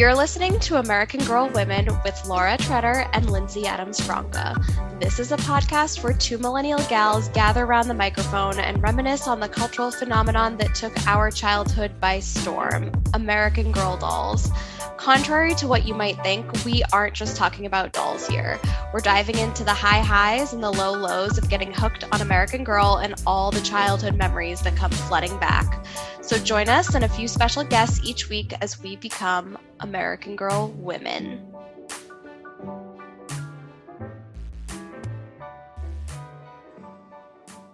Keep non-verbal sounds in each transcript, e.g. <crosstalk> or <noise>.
You're listening to American Girl Women with Laura Treader and Lindsey Adams Franca. This is a podcast where two millennial gals gather around the microphone and reminisce on the cultural phenomenon that took our childhood by storm American Girl dolls. Contrary to what you might think, we aren't just talking about dolls here. We're diving into the high highs and the low lows of getting hooked on American Girl and all the childhood memories that come flooding back. So join us and a few special guests each week as we become American Girl women.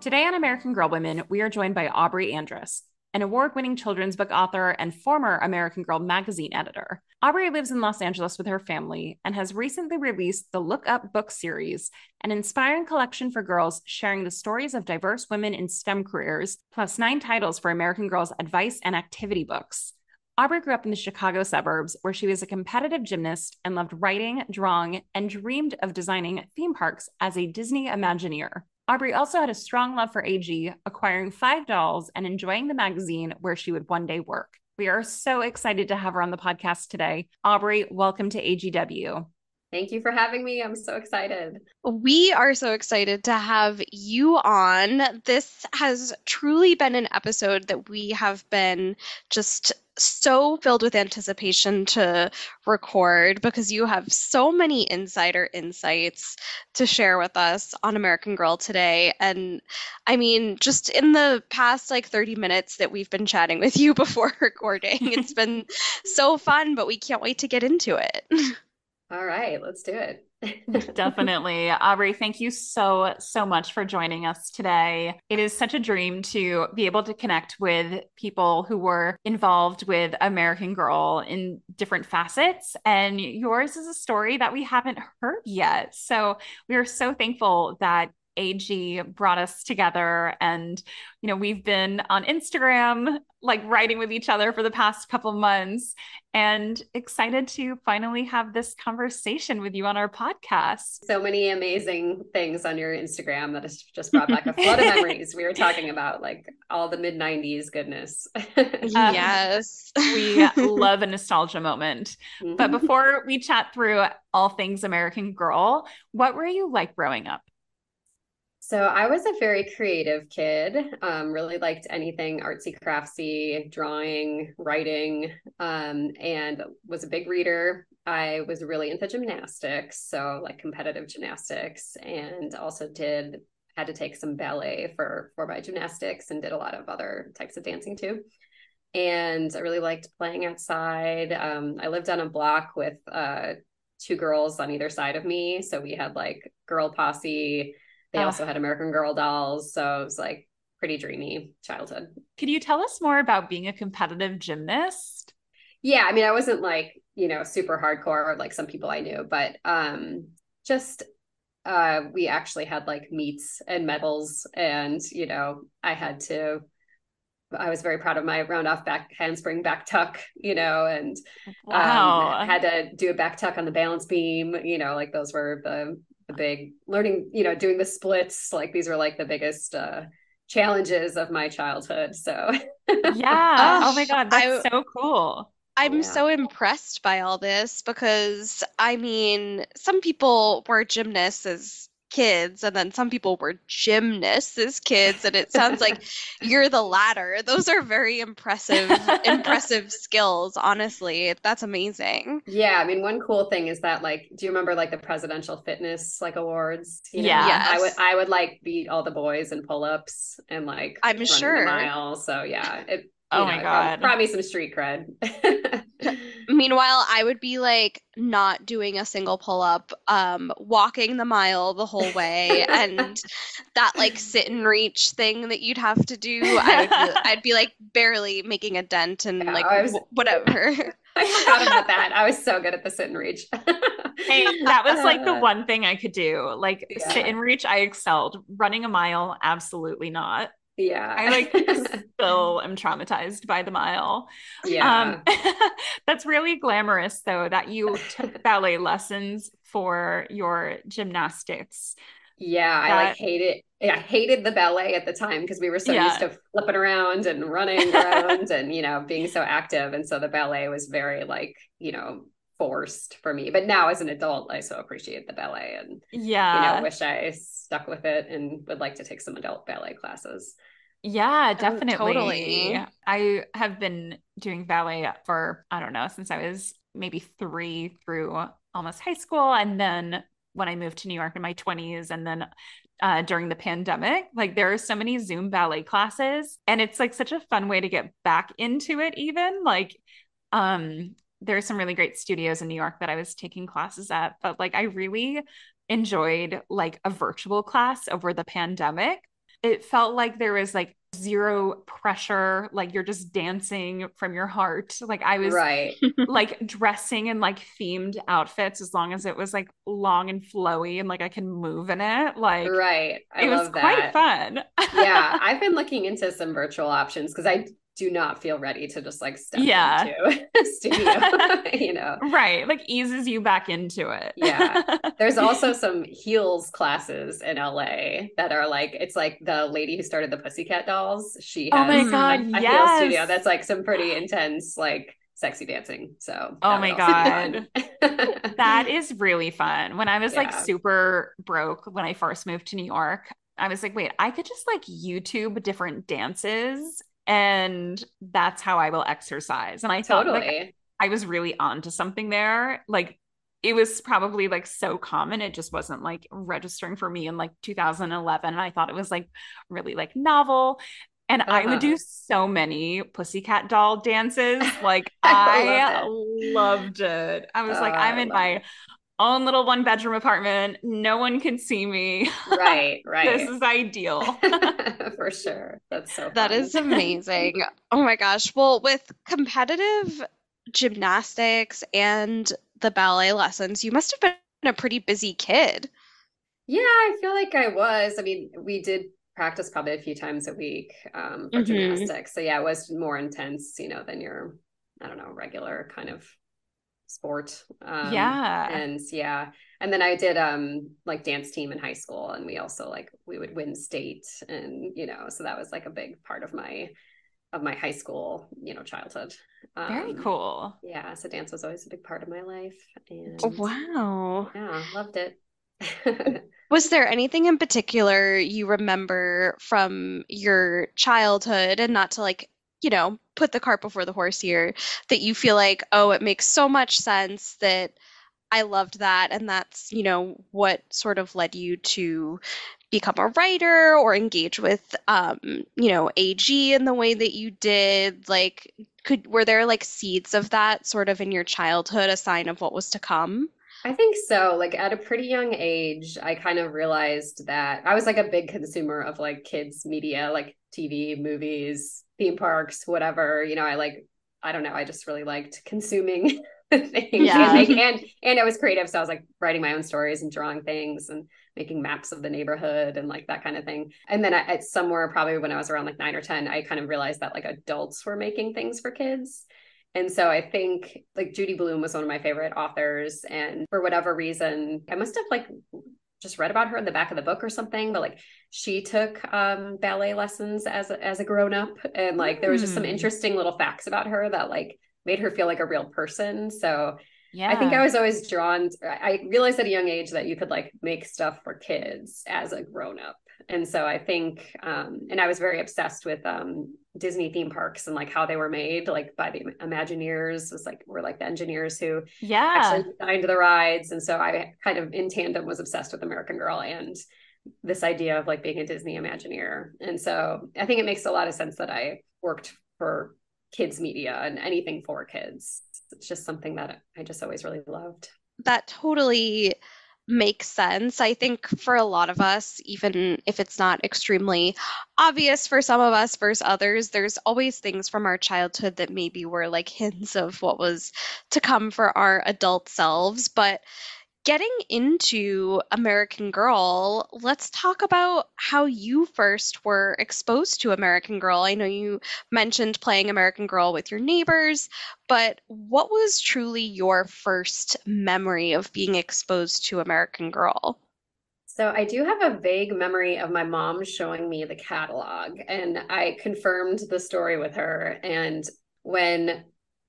Today on American Girl Women, we are joined by Aubre Andrus, an award winning children's book author and former American Girl magazine editor. Aubre lives in Los Angeles with her family and has recently released the Look Up book series, an inspiring collection for girls sharing the stories of diverse women in STEM careers, plus nine titles for American Girls advice and activity books. Aubre grew up in the Chicago suburbs where she was a competitive gymnast and loved writing, drawing, and dreamed of designing theme parks as a Disney Imagineer. Aubre also had a strong love for AG, acquiring five dolls and enjoying the magazine where she would one day work. We are so excited to have her on the podcast today. Aubre, welcome to AGW. Thank you for having me. I'm so excited. We are so excited to have you on. This has truly been an episode that we have been just so filled with anticipation to record because you have so many insider insights to share with us on American Girl today. And I mean, just in the past like 30 minutes that we've been chatting with you <laughs> before recording, it's <laughs> been so fun, but we can't wait to get into it. <laughs> All right, let's do it. <laughs> Definitely. Aubre, thank you so, so much for joining us today. It is such a dream to be able to connect with people who were involved with American Girl in different facets. And yours is a story that we haven't heard yet. So we are so thankful that AG brought us together. And, you know, we've been on Instagram, like writing with each other for the past couple of months and excited to finally have this conversation with you on our podcast. So many amazing things on your Instagram that has just brought back a flood of <laughs> memories. We were talking about like all the mid 90s goodness. <laughs> yes. we love a nostalgia moment. Mm-hmm. But before we chat through all things American Girl, what were you like growing up? So I was a very creative kid. Um, really liked anything artsy, craftsy, drawing, writing, um, and was a big reader. I was really into gymnastics, so like competitive gymnastics, and also did had to take some ballet for for my gymnastics, and did a lot of other types of dancing too. And I really liked playing outside. Um, I lived on a block with uh, two girls on either side of me, so we had like girl posse they uh, also had American Girl dolls. So it was like pretty dreamy childhood. Could you tell us more about being a competitive gymnast? Yeah, I mean, I wasn't like, you know, super hardcore like some people I knew, but um just uh we actually had like meets and medals and, you know, I had to I was very proud of my round off back handspring back tuck, you know, and wow. um, had to do a back tuck on the balance beam, you know, like those were the the big learning, you know, doing the splits. Like these were like the biggest uh, challenges of my childhood. So yeah. <laughs> oh my God. That's I, so cool. I'm yeah. so impressed by all this because I mean, some people were gymnasts as kids and then some people were gymnasts as kids and it sounds like <laughs> you're the latter those are very impressive impressive <laughs> skills honestly that's amazing yeah i mean one cool thing is that like do you remember like the presidential fitness like awards you know? yeah yes. i would i would like beat all the boys in pull-ups and like i'm sure mile so yeah it oh know, my god brought me some street cred <laughs> Meanwhile, I would be like not doing a single pull up, um, walking the mile the whole way, <laughs> and that like sit and reach thing that you'd have to do. I would be, <laughs> I'd be like barely making a dent and yeah, like was, whatever. I forgot about that. I was so good at the sit and reach. hey, that was like the one thing I could do. Like yeah. sit and reach, I excelled. Running a mile, absolutely not. Yeah. I like <laughs> still am traumatized by the mile. Yeah. Um, <laughs> that's really glamorous though that you took <laughs> ballet lessons for your gymnastics. Yeah, that... I like hate it. I hated the ballet at the time because we were so yeah. used to flipping around and running around and you know being so active, and so the ballet was very like you know forced for me. But now as an adult, I so appreciate the ballet and yeah, you know, wish I stuck with it and would like to take some adult ballet classes. Yeah, oh, definitely. Oh, totally. I have been doing ballet for, I don't know, since I was maybe three through almost high school. And then when I moved to New York in my 20s, and then uh, during the pandemic, like there are so many Zoom ballet classes, and it's like such a fun way to get back into it, even. Like, um, there's some really great studios in New York that I was taking classes at, but like I really enjoyed like a virtual class over the pandemic. It felt like there was like zero pressure like you're just dancing from your heart. Like i was right. <laughs> like dressing in like themed outfits as long as it was like long and flowy and like i can move in it. Like right. I it was quite fun. <laughs> Yeah i've been looking into some virtual options because i do not feel ready to just like step yeah. into a studio, <laughs> you know. Right. Like eases you back into it. yeah. <laughs> There's also some heels classes in LA that are like it's like the lady who started the Pussycat Dolls. She has oh my god, a, a yes. heel studio that's like some pretty intense like sexy dancing. So Oh my god. <laughs> that is really fun. When I was yeah. like super broke when I first moved to New York, I was like, wait, I could just like YouTube different dances and that's how I will exercise. And I thought totally. like, I was really onto something there. Like it was probably like so common it just wasn't like registering for me in like 2011 and I thought it was like really like novel and uh-huh. I would do uh-huh. so many pussycat doll dances. Like <laughs> I, I loved it. I was like, oh, I'm in my it own little one bedroom apartment. No one can see me. Right, <laughs> right. this is ideal. <laughs> <laughs> For sure. That's so That fun. is amazing. oh my gosh. Well, with competitive gymnastics and the ballet lessons, you must have been a pretty busy kid. Yeah, I feel like I was. I mean, we did practice probably a few times a week um, for mm-hmm. gymnastics. So yeah, it was more intense, you know, than your, I don't know, regular kind of sport. Um, yeah. And yeah. And then I did um like dance team in high school and we also like we would win state and you know, so that was like a big part of my of my high school, you know, childhood. Um, Very cool. Yeah, so dance was always a big part of my life and wow. Yeah, loved it. <laughs> was there anything in particular you remember from your childhood and not to like you know, put the cart before the horse here that you feel like, oh, it makes so much sense that I loved that. And that's, you know, what sort of led you to become a writer or engage with, um, you know, AG in the way that you did? Like, could, were there like seeds of that sort of in your childhood, a sign of what was to come? I think so. Like at a pretty young age, I kind of realized that I was like a big consumer of like kids media, like TV, movies, theme parks, whatever. You know, I like, I don't know, I just really liked consuming <laughs> things. Yeah. And, and and I was creative. So I was like writing my own stories and drawing things and making maps of the neighborhood and like that kind of thing. And then at somewhere probably when I was around like nine or 10, I kind of realized that like adults were making things for kids. And so I think like Judy Blume was one of my favorite authors. And for whatever reason, I must have like just read about her in the back of the book or something, but like she took um, ballet lessons as a, as a grown up, and like there was just some hmm. interesting little facts about her that like made her feel like a real person. So yeah, I think I was always drawn. To, I realized at a young age that you could like make stuff for kids as a grown up, and so I think, um, and I was very obsessed with um, Disney theme parks and like how they were made, like by the Imagineers was like were like the engineers who yeah actually designed the rides, and so I kind of in tandem was obsessed with American Girl and this idea of like being a Disney Imagineer, and so I think it makes a lot of sense that I worked for kids media and anything for kids. It's just something that I just always really loved. That totally makes sense. I think for a lot of us, even if it's not extremely obvious for some of us versus others, there's always things from our childhood that maybe were like hints of what was to come for our adult selves. But getting into American Girl, let's talk about how you first were exposed to American Girl. I know you mentioned playing American Girl with your neighbors, but what was truly your first memory of being exposed to American Girl? So I do have a vague memory of my mom showing me the catalog, and I confirmed the story with her. And when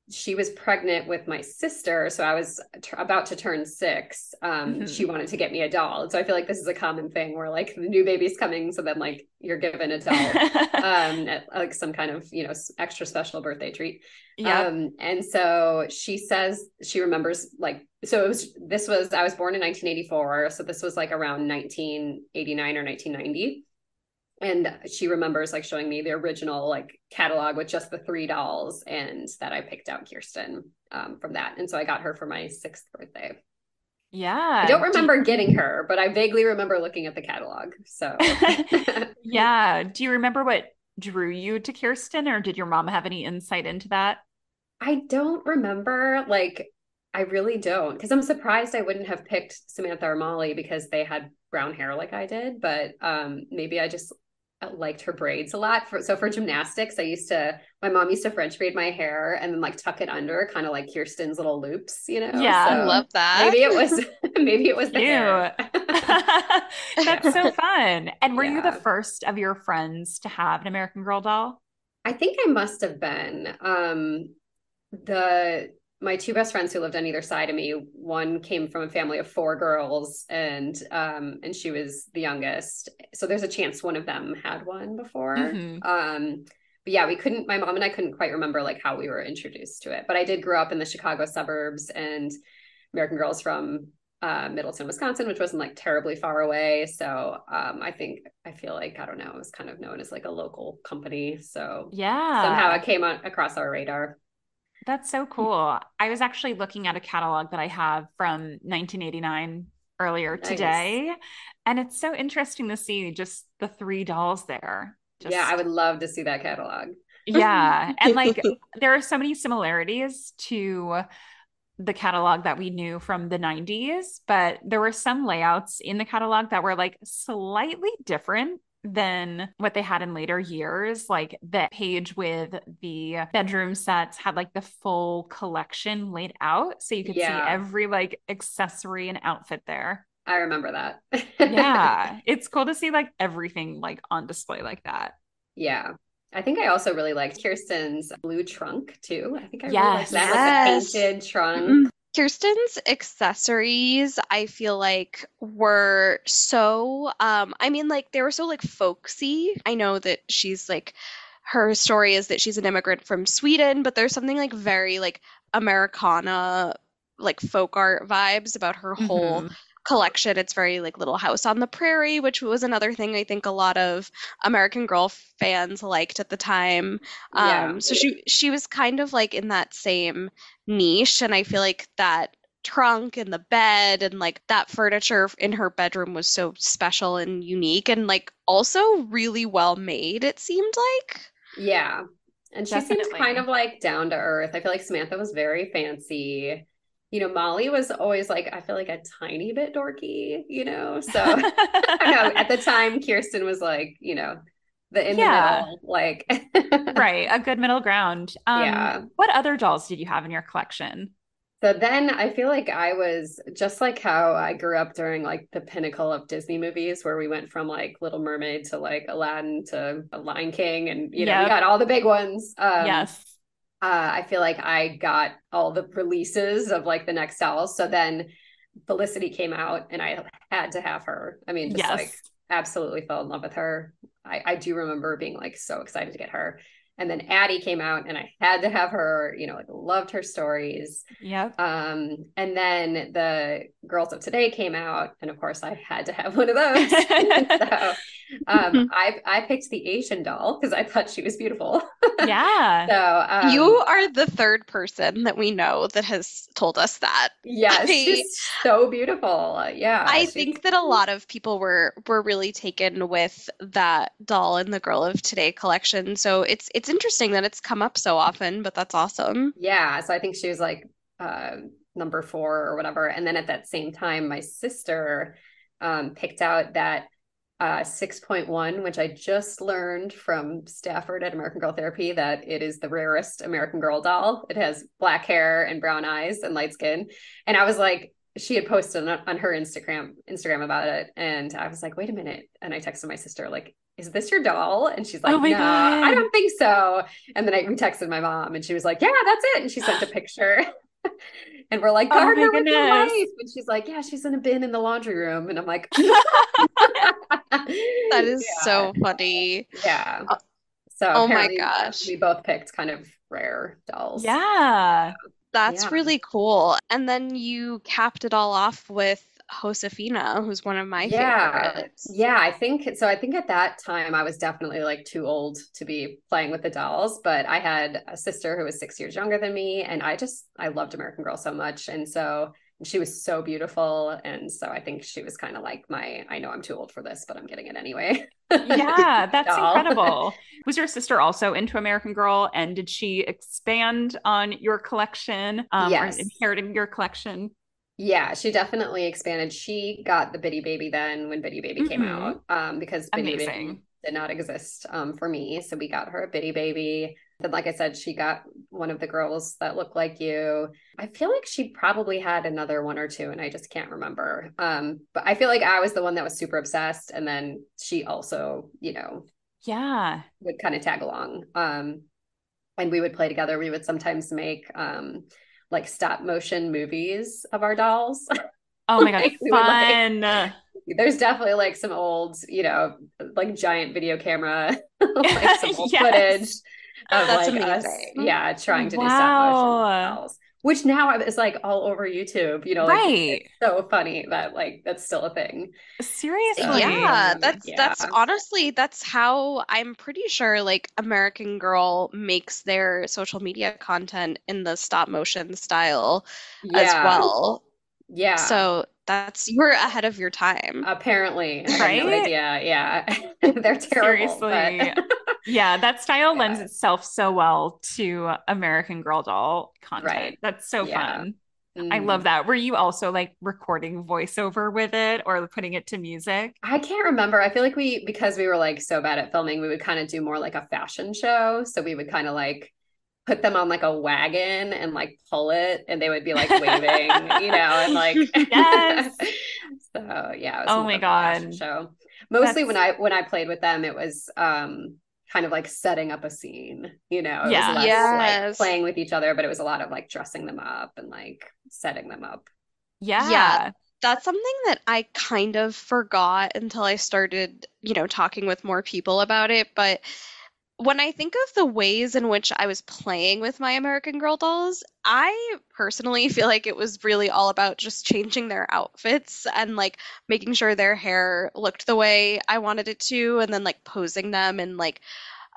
she was pregnant with my sister, so I was t- about to turn six. Um, mm-hmm. She wanted to get me a doll, so I feel like this is a common thing where like the new baby's coming, so then like you're given a doll, <laughs> um, at, like some kind of you know extra special birthday treat. Yeah. Um, and so she says she remembers like so it was this was I was born in 1984, so this was like around 1989 or 1990 and she remembers like showing me the original like catalog with just the three dolls and that i picked out kirsten um, from that. And so i got her for my sixth birthday. Yeah. I don't remember do- getting her but i vaguely remember looking at the catalog so. <laughs> <laughs> Yeah. Do you remember what drew you to kirsten or did your mom have any insight into that? I don't remember like I really don't because I'm surprised I wouldn't have picked Samantha or Molly because they had brown hair like I did. But um, maybe I just liked her braids a lot. For, so for gymnastics, I used to, my mom used to French braid my hair and then like tuck it under, kind of like Kirsten's little loops, you know? Yeah, so I love that. Maybe it was, <laughs> maybe it was the hair. <laughs> <laughs> That's so fun. And were yeah. you the first of your friends to have an American Girl doll? I think I must have been. Um, the my two best friends who lived on either side of me one came from a family of four girls and um and she was the youngest. So there's a chance one of them had one before. Mm-hmm. um but yeah we couldn't my mom and i couldn't quite remember like how we were introduced to it but i did grow up in the chicago suburbs and american girls from uh, middleton wisconsin which wasn't like terribly far away. So um i think i feel like i don't know it was kind of known as like a local company. So yeah. somehow it came on across our radar that's so mm. cool. I was actually looking at a catalog that I have from 1989 earlier nice. today. And it's so interesting to see just the three dolls there. Just... Yeah, I would love to see that catalog. yeah. And like <laughs> there are so many similarities to the catalog that we knew from the 90s, but there were some layouts in the catalog that were like slightly different than what they had in later years. Like the page with the bedroom sets had like the full collection laid out. So you could yeah. see every like accessory and outfit there. I remember that. yeah. <laughs> It's cool to see like everything like on display like that. Yeah. I think I also really liked Kirsten's blue trunk too. I think I yes. really liked that, yes. like a painted trunk. Mm-hmm. Kirsten's accessories, I feel like were so um I mean like they were so like folksy. I know that she's like her story is that she's an immigrant from Sweden, but there's something like very like Americana like folk art vibes about her whole mm-hmm collection. It's very like Little House on the Prairie, which was another thing I think a lot of American Girl fans liked at the time. Yeah. Um, so she she was kind of like in that same niche, and I feel like that trunk and the bed and like that furniture in her bedroom was so special and unique and like also really well made it seemed like yeah and she Definitely. seemed kind of like down to earth i feel like samantha was very fancy you know, Molly was always like, I feel like a tiny bit dorky, you know? So <laughs> I know at the <laughs> time, Kirsten was like, you know, the in yeah. the middle, like <laughs> right, a good middle ground. Um, yeah. What other dolls did you have in your collection? So then I feel like I was just like how I grew up during like the pinnacle of Disney movies, where we went from like Little Mermaid to like Aladdin to Lion King, and you know yep. we got all the big ones. Um, yes uh, I feel like I got all the releases of like the next dolls. So then Felicity came out and I had to have her. I mean, just yes. like absolutely fell in love with her. I, I do remember being like so excited to get her. And then Addie came out and I had to have her, you know, like loved her stories. Yeah. Um, and then the Girls of Today came out, and of course I had to have one of those. <laughs> <laughs> so um <laughs> I I picked the Asian doll because I thought she was beautiful. <laughs> yeah. So um, you are the third person that we know that has told us that. Yes, I, she's so beautiful. Yeah. I think that a lot of people were were really taken with that doll in the Girl of Today collection. So it's it's it's interesting that it's come up so often, but that's awesome. Yeah. So I think she was like uh, number four or whatever. And then at that same time, my sister um, picked out that uh, 6.1, which I just learned from Stafford at American Girl Therapy that it is the rarest American Girl doll. It has black hair and brown eyes and light skin. And I was like, she had posted on, on her Instagram Instagram about it, and I was like, wait a minute, and I texted my sister like, is this your doll? And she's like, oh no, God. I don't think so. And then I texted my mom, and she was like, yeah, that's it, and she sent a picture. <laughs> and we're like, oh with your life. And she's like, yeah, she's in a bin in the laundry room. And I'm like, <laughs> <laughs> that is yeah. so funny. Yeah. Uh, so oh my gosh, we both picked kind of rare dolls. Yeah. That's yeah. really cool. And then you capped it all off with Josefina, who's one of my yeah. favorites. Yeah, I think so. I think at that time I was definitely like too old to be playing with the dolls, but I had a sister who was six years younger than me, and I just I loved American Girl so much, and so she was so beautiful, and so I think she was kind of like my I know I'm too old for this, but I'm getting it anyway. yeah, <laughs> that's incredible. <laughs> Was your sister also into American Girl, and did she expand on your collection? Um, yes, inheriting your collection. Yeah, she definitely expanded. She got the Bitty Baby then when Bitty Baby mm-hmm. came out, um, because Bitty Amazing. Baby did not exist um, for me. So we got her a Bitty Baby. Then, like I said, she got one of the girls that look like you. I feel like she probably had another one or two, and I just can't remember. Um, but I feel like I was the one that was super obsessed, and then she also, you know, yeah, would kind of tag along. Um, and we would play together. We would sometimes make um like stop motion movies of our dolls. <laughs> Oh my god, like, fun. Like, there's definitely like some old, you know, like giant video camera, <laughs> like some <laughs> old yes. footage of That's like amazing. us, yeah, trying to wow. do stop motion dolls. Which now is like all over YouTube, you know, like, right? so funny that like that's still a thing. Seriously, yeah, um, that's yeah. that's honestly that's how I'm pretty sure like American Girl makes their social media content in the stop motion style yeah. as well. Yeah. So that's you were ahead of your time. Apparently, right? No idea. Yeah, <laughs> they're terrible. Seriously. <laughs> yeah, that style yeah. lends itself so well to American Girl doll content. Right. That's so yeah. fun. Mm. I love that. Were you also like recording voiceover with it or putting it to music? I can't remember. I feel like we, because we were like so bad at filming, we would kind of do more like a fashion show. So we would kind of like put them on like a wagon and like pull it and they would be like waving, you know, and like <laughs> yes. <laughs> so yeah. oh my god. Show. Mostly That's... when I when I played with them, it was um kind of like setting up a scene, you know. It yeah. was less yes. like playing with each other, but it was a lot of like dressing them up and like setting them up. Yeah. Yeah. That's something that I kind of forgot until I started, you know, talking with more people about it. But when I think of the ways in which I was playing with my American Girl dolls, I personally <laughs> feel like it was really all about just changing their outfits and like making sure their hair looked the way I wanted it to, and then like posing them in like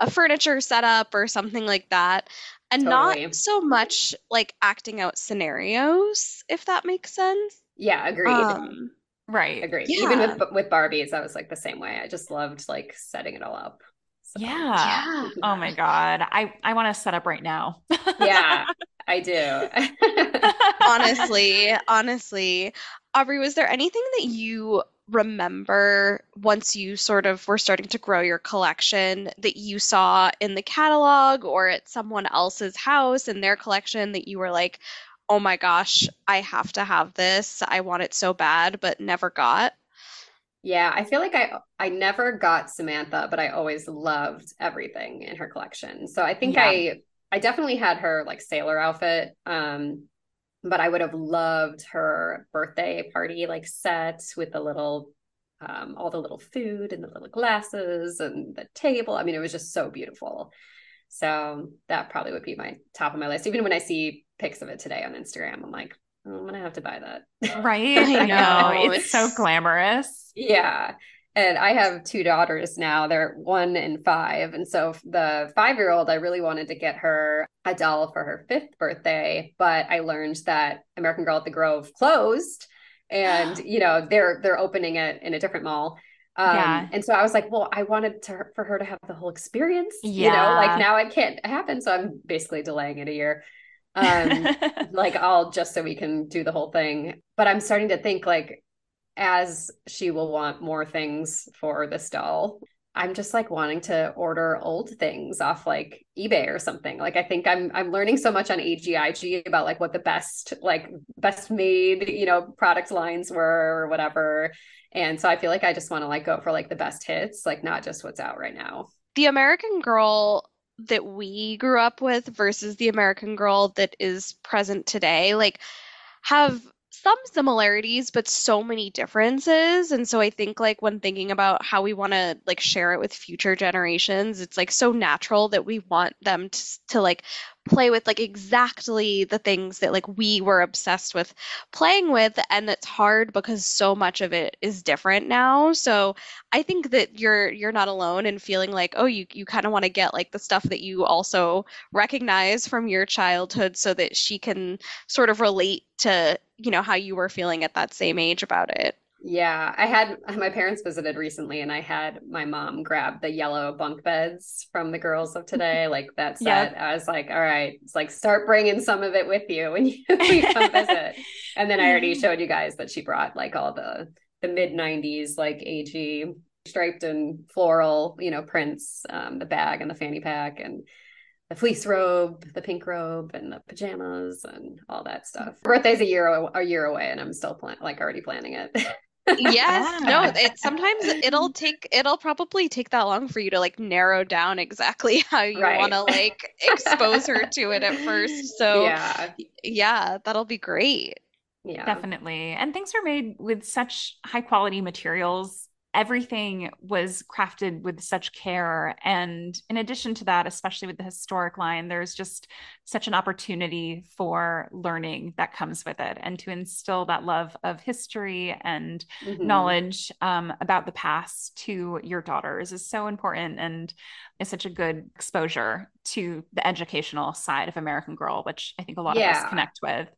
a furniture setup or something like that. And totally. not so much like acting out scenarios, if that makes sense. Yeah, agreed. Um, right. Agreed. Yeah. Even with with Barbies, I was like the same way. I just loved like setting it all up. So, yeah. yeah. Oh my God. I, I want to set up right now. yeah, <laughs> I do. <laughs> honestly, honestly. Aubre, was there anything that you remember once you sort of were starting to grow your collection that you saw in the catalog or at someone else's house in their collection that you were like, oh my gosh, I have to have this. I want it so bad, but never got? Yeah, I feel like I I never got Samantha, but I always loved everything in her collection. So I think yeah. I I definitely had her like sailor outfit. Um but I would have loved her birthday party like set with the little um all the little food and the little glasses and the table. I mean, it was just so beautiful. So that probably would be my top of my list. Even when I see pics of it today on Instagram, I'm like, I'm gonna have to buy that. Right. <laughs> I know. It's, so glamorous. Yeah. And I have two daughters now. They're one and five. And so the five year old, I really wanted to get her a doll for her fifth birthday. But I learned that American Girl at the Grove closed. And, <gasps> you know, they're they're opening it in a different mall. Um, yeah. and so I was like, well, I wanted to for her to have the whole experience. Yeah. You know, like now it can't happen. So I'm basically delaying it a year um <laughs> like all just so we can do the whole thing but i'm starting to think like as she will want more things for this doll I'm just like wanting to order old things off like eBay or something. Like I think I'm I'm learning so much on AGIG about like what the best like best made, you know, product lines were or whatever. And so I feel like I just want to like go for like the best hits, like not just what's out right now. The American Girl that we grew up with versus the American Girl that is present today, like have some similarities but so many differences. And so i think like when thinking about how we want to like share it with future generations it's like so natural that we want them to, to like play with like exactly the things that like we were obsessed with playing with and it's hard because so much of it is different now. So i think that you're you're not alone in feeling like oh you you kind of want to get like the stuff that you also recognize from your childhood so that she can sort of relate to you know how you were feeling at that same age about it yeah, I had <laughs> my parents visited recently and I had my mom grab the yellow bunk beds from the girls of today, <laughs> like that set. Yep. I was like, all right, it's like start bringing some of it with you when you <laughs> come visit. And then I already showed you guys that she brought like all the the mid 90s like AG striped and floral, you know, prints, um, the bag and the fanny pack and the fleece robe, the pink robe, and the pajamas and all that stuff. Birthday's a year a year away, and I'm still plan- like already planning it. Yes <laughs> no it sometimes it'll take it'll probably take that long for you to like narrow down exactly <laughs> how you right. want to like expose her to it at first so yeah. yeah that'll be great. Yeah. Definitely and things are made with such high quality materials everything was crafted with such care. And in addition to that, especially with the historic line, there's just such an opportunity for learning that comes with it and to instill that love of history and mm-hmm. knowledge um, about the past to your daughters is so important and is such a good exposure to the educational side of American Girl, which I think a lot yeah. of us connect with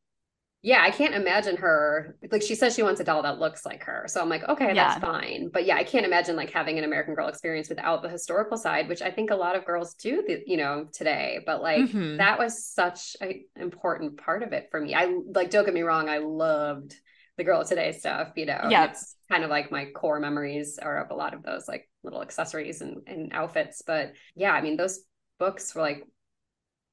yeah, I can't imagine her like she says she wants a doll that looks like her. So I'm like, okay, yeah. that's fine. But yeah, I can't imagine like having an American Girl experience without the historical side, which I think a lot of girls do, you know, today. But like mm-hmm. that was such an important part of it for me. I like, don't get me wrong, I loved the girl today stuff. You know, yeah, it's kind of like my core memories are of a lot of those like little accessories and, and outfits. But yeah, I mean, those books were like,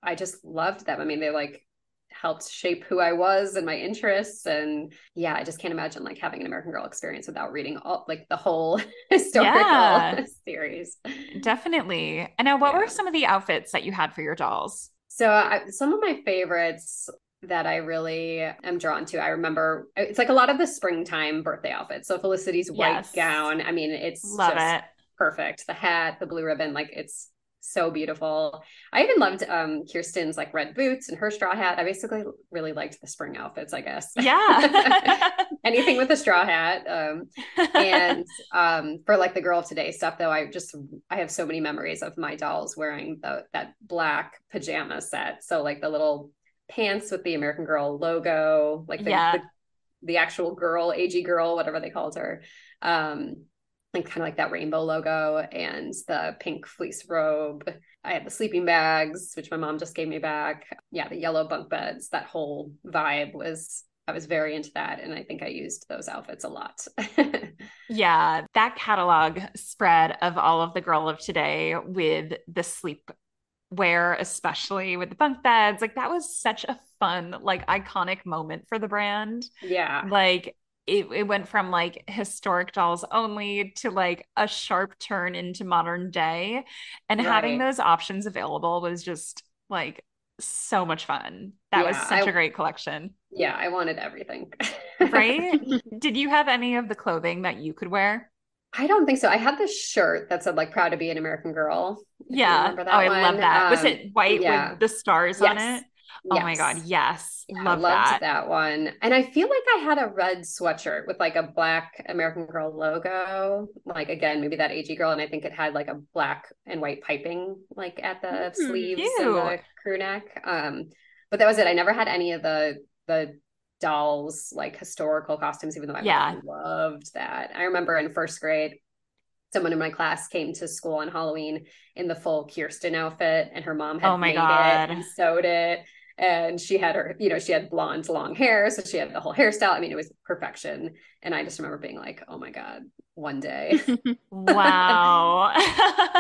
I just loved them. I mean, they're like helped shape who I was and my interests. And yeah, I just can't imagine like having an American Girl experience without reading all like the whole <laughs> historical yeah, <laughs> series. Definitely. And now, what yeah. were some of the outfits that you had for your dolls? So, I, some of my favorites that I really am drawn to. I remember it's like a lot of the springtime birthday outfits. So Felicity's white yes. gown. I mean, it's love it. Perfect. The hat, the blue ribbon, like it's so beautiful. I even loved um Kirsten's like red boots and her straw hat. I basically really liked the spring outfits, I guess. Yeah. <laughs> Anything with a straw hat. Um and <laughs> um for like the girl of today stuff though, I just I have so many memories of my dolls wearing the that black pajama set. So like the little pants with the American Girl logo, like the, yeah. the, the actual girl, AG girl, whatever they called her. Um and kind of like that rainbow logo and the pink fleece robe. I had the sleeping bags, which my mom just gave me back. Yeah, the yellow bunk beds. That whole vibe was I was very into that. And I think I used those outfits a lot. <laughs> yeah. That catalog spread of all of the girl of today with the sleep wear, especially with the bunk beds, like that was such a fun, like iconic moment for the brand. Yeah. Like it, it went from like historic dolls only to like a sharp turn into modern day and right. having those options available was just like so much fun that yeah, was such I, a great collection yeah i wanted everything right <laughs> did you have any of the clothing that you could wear I don't think so. I had this shirt that said like "Proud to be an American Girl." Yeah. oh, I one. love that. Um, was it white yeah. with the stars yes. on it? Oh yes. my god, yes. Yeah, Love loved that. that one. And I feel like I had a red sweatshirt with like a black American Girl logo. Like again, maybe that AG girl. And I think it had like a black and white piping like at the mm, sleeves cute. and the crew neck. Um, but that was it. I never had any of the the dolls like historical costumes, even though I yeah. loved that. I remember in first grade, someone in my class came to school on Halloween in the full Kirsten outfit, and her mom had oh my God. it and sewed it and she had her you know she had blonde long hair so she had the whole hairstyle. I mean it was perfection. And i just remember being like oh my god one day. <laughs> wow. <laughs>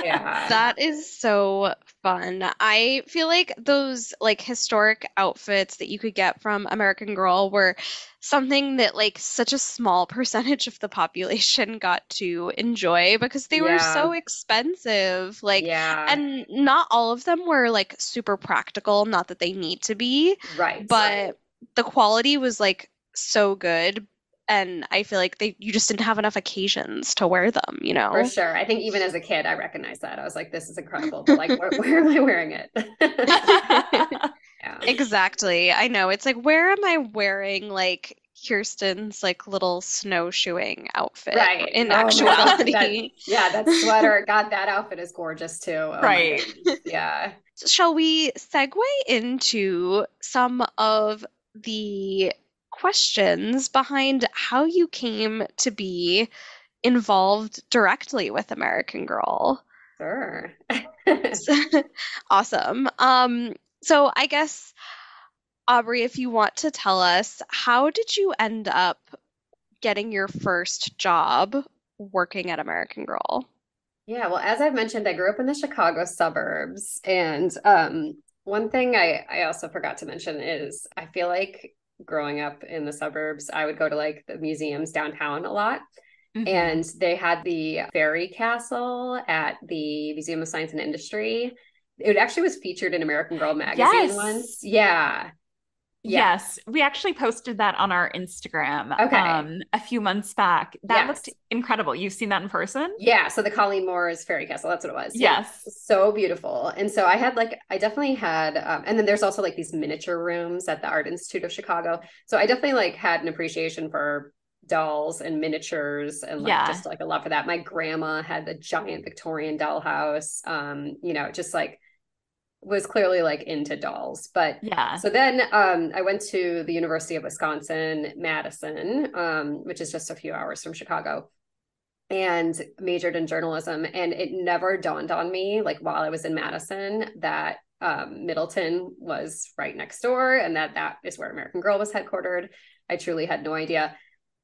yeah. That is so fun. I feel like those like historic outfits that you could get from American Girl were something that like such a small percentage of the population got to enjoy because they were so expensive. Like yeah. and not all of them were like super practical, not that they need to be, right. but the quality was like so good and I feel like they you just didn't have enough occasions to wear them, you know? For sure. I think even as a kid, I recognized that. I was like, this is incredible. But like, where, <laughs> where am I wearing it? <laughs> yeah. Exactly. I know. It's like, where am I wearing like Kirsten's like little snowshoeing outfit Right. in Oh actuality? that- Yeah, that sweater. <laughs> God, that outfit is gorgeous too. Oh Right. Yeah. Shall we segue into some of the questions behind how you came to be involved directly with American Girl? Sure. <laughs> Awesome. Um, so I guess, Aubre, if you want to tell us, how did you end up getting your first job working at American Girl? Yeah, well, as I've mentioned, I grew up in the Chicago suburbs. And um, one thing I, I also forgot to mention is I feel like growing up in the suburbs, I would go to like the museums downtown a lot. Mhm. And they had the Fairy Castle at the Museum of Science and Industry. It actually was featured in American Girl magazine Yes. once. Yeah. Yeah. Yes, we actually posted that on our Instagram Okay. um, a few months back. That Yes. looked incredible. You've seen that in person? Yeah. So the Colleen Moore's Fairy Castle, that's what it was. Yeah. Yes. so beautiful and so i had like i definitely had um, and then there's also like these miniature rooms at the art institute of chicago so i definitely like had an appreciation for dolls and miniatures and like Yeah. just like a love for that my grandma had the giant victorian dollhouse. um you know just like was clearly like into dolls but Yeah. so then um, I went to the University of Wisconsin Madison, um, which is just a few hours from Chicago, and majored in journalism. And it never dawned on me, like while I was in Madison, that um, Middleton was right next door and that that is where American Girl was headquartered. I truly had no idea.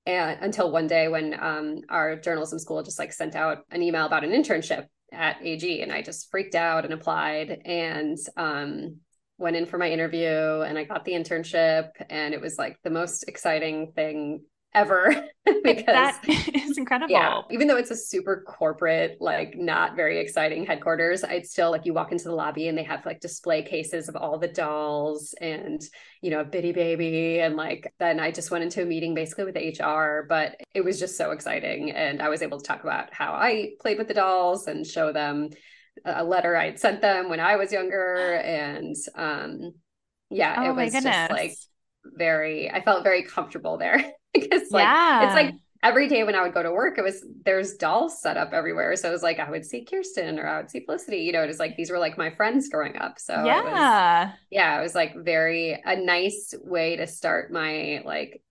And until one day when um, our journalism school just like sent out an email about an internship at AG, and I just freaked out and applied and um, went in for my interview, and I got the internship, and it was like the most exciting thing ever <laughs> because that <laughs> is incredible. yeah, even though it's a super corporate, like not very exciting headquarters, I'd still like you walk into the lobby and they have like display cases of all the dolls and you know, Bitty Baby. And like then I just went into a meeting basically with HR, but it was just so exciting. And I was able to talk about how I played with the dolls and show them a letter I'd sent them when I was younger. <gasps> And um yeah, Oh it was goodness. just like very I felt very comfortable there <laughs> <laughs> because like yeah. it's like every day when I would go to work, it was there's dolls set up everywhere. So it was like I would see Kirsten or I would see Felicity. You know, it was like these were like my friends growing up. So it was, yeah. yeah, it was like very a nice way to start my like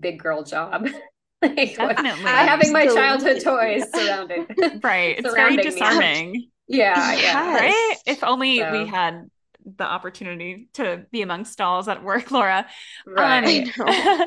big girl job. <laughs> like Definitely. having my childhood toys <laughs> surrounded. right. It's very surrounding me. disarming. yeah, yeah. Yes. Right? If only So- we had the opportunity to be amongst dolls at work, <laughs> Laura. Right. I <laughs> know.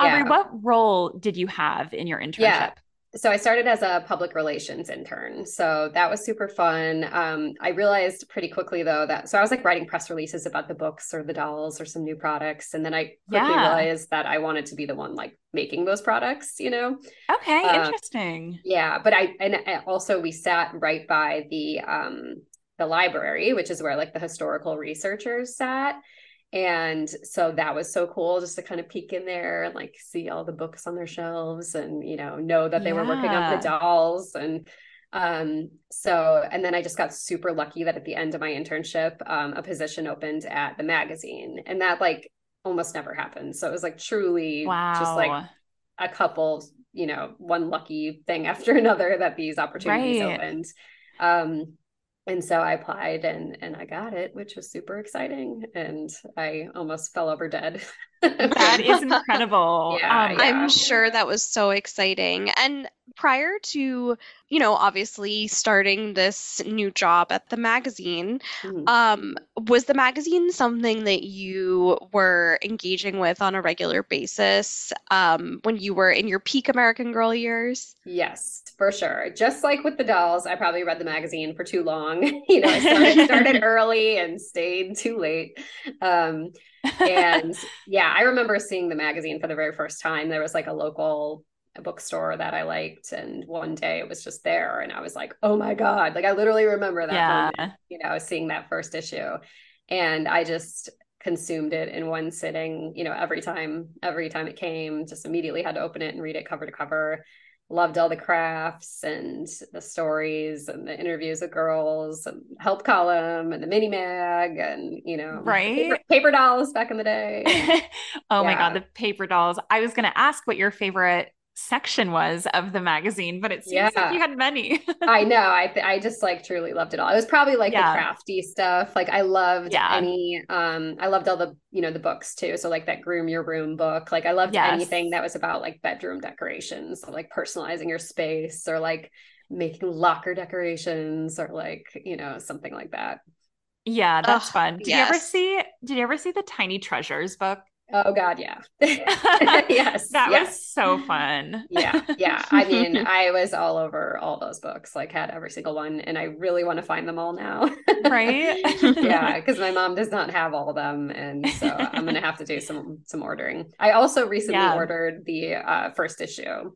Aubre, Yeah. what role did you have in your internship? Yeah. so I started as a public relations intern. So that was super fun. Um, I realized pretty quickly though that so I was like writing press releases about the books or the dolls or some new products. And then I quickly Yeah. realized that I wanted to be the one like making those products, you know? Okay, Uh, interesting. Yeah. But I and I- also we sat right by the um the library, which is where like the historical researchers sat. And so that was so cool just to kind of peek in there and like see all the books on their shelves and, you know, know that they were working on the dolls. And um, so, and then I just got super lucky that at the end of my internship, um, a position opened at the magazine and that like almost never happened. So it was like truly Wow. just like a couple, you know, one lucky thing <laughs> after another that these opportunities Right. opened. Um, and so I applied and and I got it, which was super exciting. And I almost fell over dead. <laughs> that is <laughs> incredible. Yeah, Um, yeah. I'm sure that was so exciting. And prior to, you know, obviously starting this new job at the magazine, Mhm. um, was the magazine something that you were engaging with on a regular basis um, when you were in your peak American Girl years? Yes, for sure. Just like with the dolls, I probably read the magazine for too long. <laughs> you know, I started, started <laughs> early and stayed too late. Um, and yeah, I remember seeing the magazine for the very first time. There was like a local bookstore that I liked, and one day it was just there, and I was like, "Oh my god!" Like I literally remember that Yeah. moment. You know, seeing that first issue, and I just consumed it in one sitting. You know, every time, every time it came, just immediately had to open it and read it cover to cover. Loved all the crafts and the stories and the interviews with girls and help column and the mini mag and you know Right. paper, paper dolls back in the day. <laughs> oh my God, the paper dolls. I was going to ask what your favorite section was of the magazine, but it seems Yeah. like you had many. <laughs> I know. I th- I just like truly loved it all. It was probably like Yeah. the crafty stuff. Like I loved Yeah. any um I loved all the, you know, the books too. So like that groom your room book. Like I loved Yes. anything that was about like bedroom decorations, so like personalizing your space or like making locker decorations or like, you know, something like that. yeah, that's Ugh, fun. Did you ever see did you ever see the Tiny Treasures book? Oh god, yeah. <laughs> <laughs> yes. that yes. was so fun. yeah yeah i mean <laughs> i was all over all those books like had every single one and i really want to find them all now right? yeah because my mom does not have all of them and so i'm gonna have to do some some ordering i also recently Yeah. ordered the uh, first issue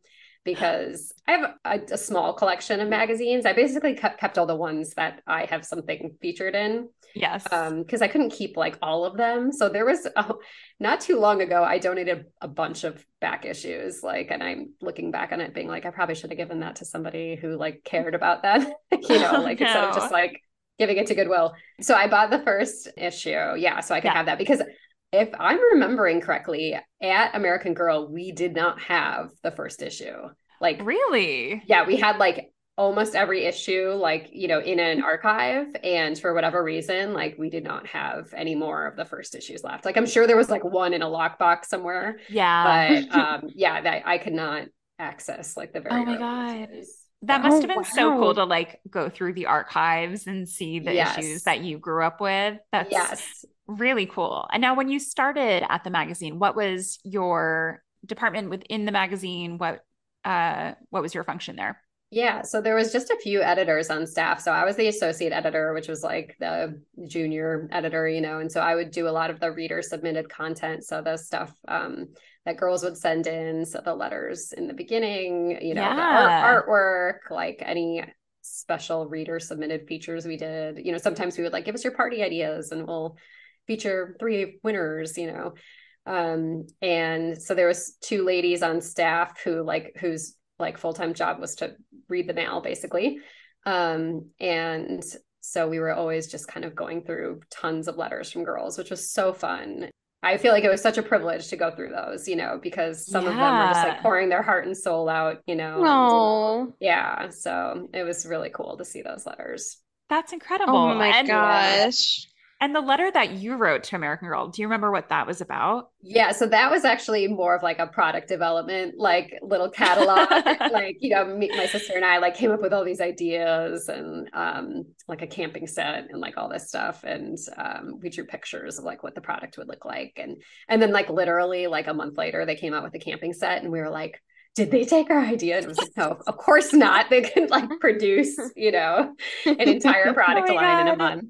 because i have a, a small collection of magazines. I basically kept, kept all the ones that i have something featured in yes. um because i couldn't keep like all of them. So there was <laughs> oh, not too long ago i donated a bunch of back issues like and i'm looking back on it being like i probably should have given that to somebody who like cared about that <laughs> you know Oh, like instead of just like giving it to goodwill. So i bought the first issue. Yeah so i could Yeah. have that because if i'm remembering correctly at american girl we did not have the first issue like really? yeah, we had like almost every issue, like, you know, in an archive. And for whatever reason, like we did not have any more of the first issues left. Like I'm sure there was like one in a lockbox somewhere, Yeah. but <laughs> um yeah, that I could not access like the very Oh my early God. issues. That must Oh, have been so cool to like go through the archives and see the Yes. issues that you grew up with. That's yes. Really cool. And now when you started at the magazine, what was your department within the magazine? What uh what was your function there? Yeah, so there was just a few editors on staff. So I was the associate editor, which was like the junior editor, you know, and so I would do a lot of the reader submitted content. So the stuff um, that girls would send in, so the letters in the beginning, you know, the Yeah. art, artwork, like any special reader submitted features we did. You know, sometimes we would like give us your party ideas and we'll feature three winners, you know. Um, and so there was two ladies on staff who like whose like full-time job was to read the mail basically um and so we were always just kind of going through tons of letters from girls which was so fun i feel like it was such a privilege to go through those you know because some of them were just like pouring their heart and soul out you know and- Oh, yeah so it was really cool to see those letters That's incredible. oh my and, gosh. And the letter that you wrote to American Girl, do you remember what that was about? Yeah, so that was actually more of like a product development, like little catalog. <laughs> like, you know, me, my sister and I like came up with all these ideas and um like a camping set and like all this stuff. And um we drew pictures of like what the product would look like. And and then like literally like a month later they came out with a camping set and we were like, did they take our idea? And it was like, no, of course not. They could like <laughs> produce, you know, an <laughs> entire product Oh line in a month.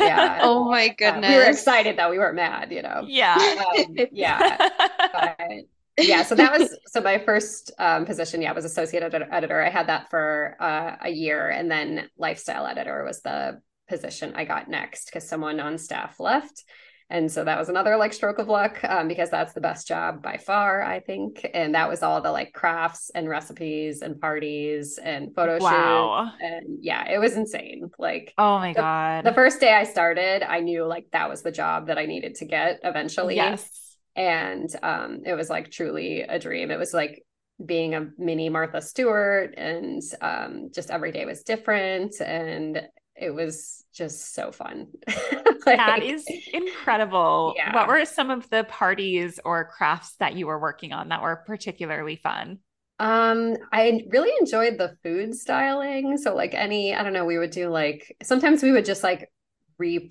Yeah. Oh my <laughs> goodness. we were excited that we weren't mad, you know. yeah. Um, yeah but yeah so that was so my first um, position yeah was associate edi- editor i had that for uh, a year and then lifestyle editor was the position i got next because someone on staff left and so that was another like stroke of luck um, because that's the best job by far i think and that was all the like crafts and recipes and parties and photo shoots and yeah it was insane like Oh my God. the first day i started i knew like that was the job that i needed to get eventually yes. and um, it was like truly a dream. It was like being a mini Martha Stewart, and um, just every day was different, and it was just so fun. <laughs> That Like, is incredible. Yeah. What were some of the parties or crafts that you were working on that were particularly fun? Um, I really enjoyed the food styling. So like any, I don't know, we would do like sometimes we would just like re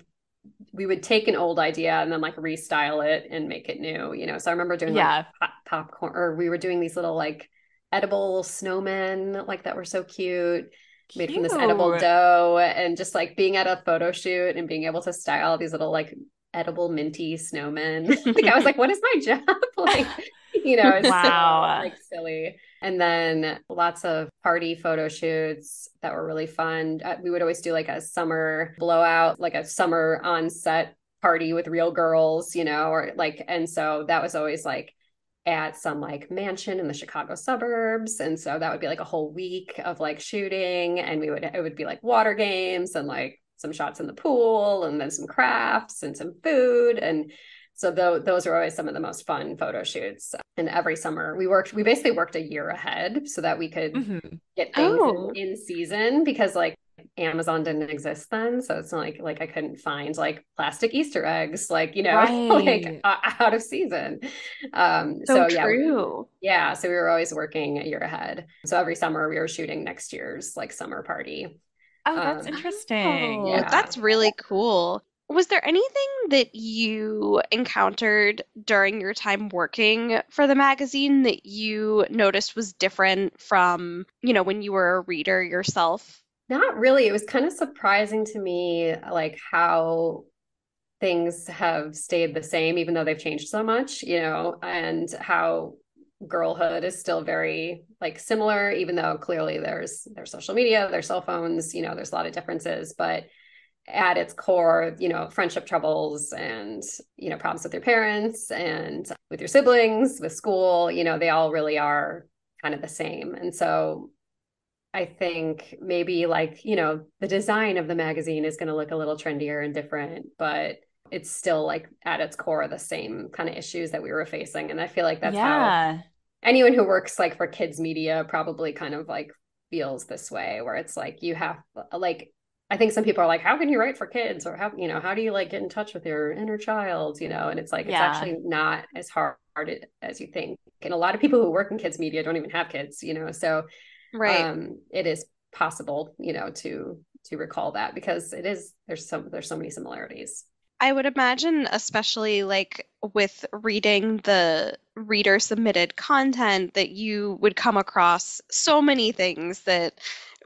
we would take an old idea and then like restyle it and make it new, you know. So I remember doing yeah. like pop- popcorn or we were doing these little like edible snowmen like that were so cute. Cute. Made from this edible dough and just like being at a photo shoot and being able to style these little like edible minty snowmen. <laughs> like I was like, what is my job? <laughs> like, you know, it's wow. so like silly. And then lots of party photo shoots that were really fun. Uh, we would always do like a summer blowout, like a summer on set party with real girls, you know, or like, and so that was always like at some like mansion in the Chicago suburbs. And so that would be like a whole week of like shooting. And we would, it would be like water games and like some shots in the pool and then some crafts and some food. And so th- those are always some of the most fun photo shoots. And every summer we worked, we basically worked a year ahead so that we could mm-hmm. get things oh. in, in season because like Amazon didn't exist then, so it's not like like I couldn't find like plastic Easter eggs, like you know, <laughs> right. like uh, out of season. Um, so, so true. Yeah, yeah. So we were always working a year ahead. So every summer we were shooting next year's like summer party. Oh, that's um, interesting. Oh, yeah. That's really cool was there anything that you encountered during your time working for the magazine that you noticed was different from, you know, when you were a reader yourself? Not really. It was kind of surprising to me, like how things have stayed the same, even though they've changed so much, you know, and how girlhood is still very like similar, even though clearly there's there's social media, there's cell phones, you know, there's a lot of differences, but at its core, you know, friendship troubles and, you know, problems with your parents and with your siblings, with school, you know, they all really are kind of the same. And so I think maybe like, you know, the design of the magazine is going to look a little trendier and different, but it's still like at its core the same kind of issues that we were facing. And I feel like that's yeah. how anyone who works like for kids media probably kind of like feels this way where it's like you have like I think some people are like, how can you write for kids? Or how, you know, how do you like get in touch with your inner child? You know, and it's like, yeah. it's actually not as hard as you think. And a lot of people who work in kids media don't even have kids, you know, so right. Um, it is possible, you know, to, to recall that because it is, there's some, there's so many similarities. I would imagine, especially like with reading the reader submitted content, that you would come across so many things that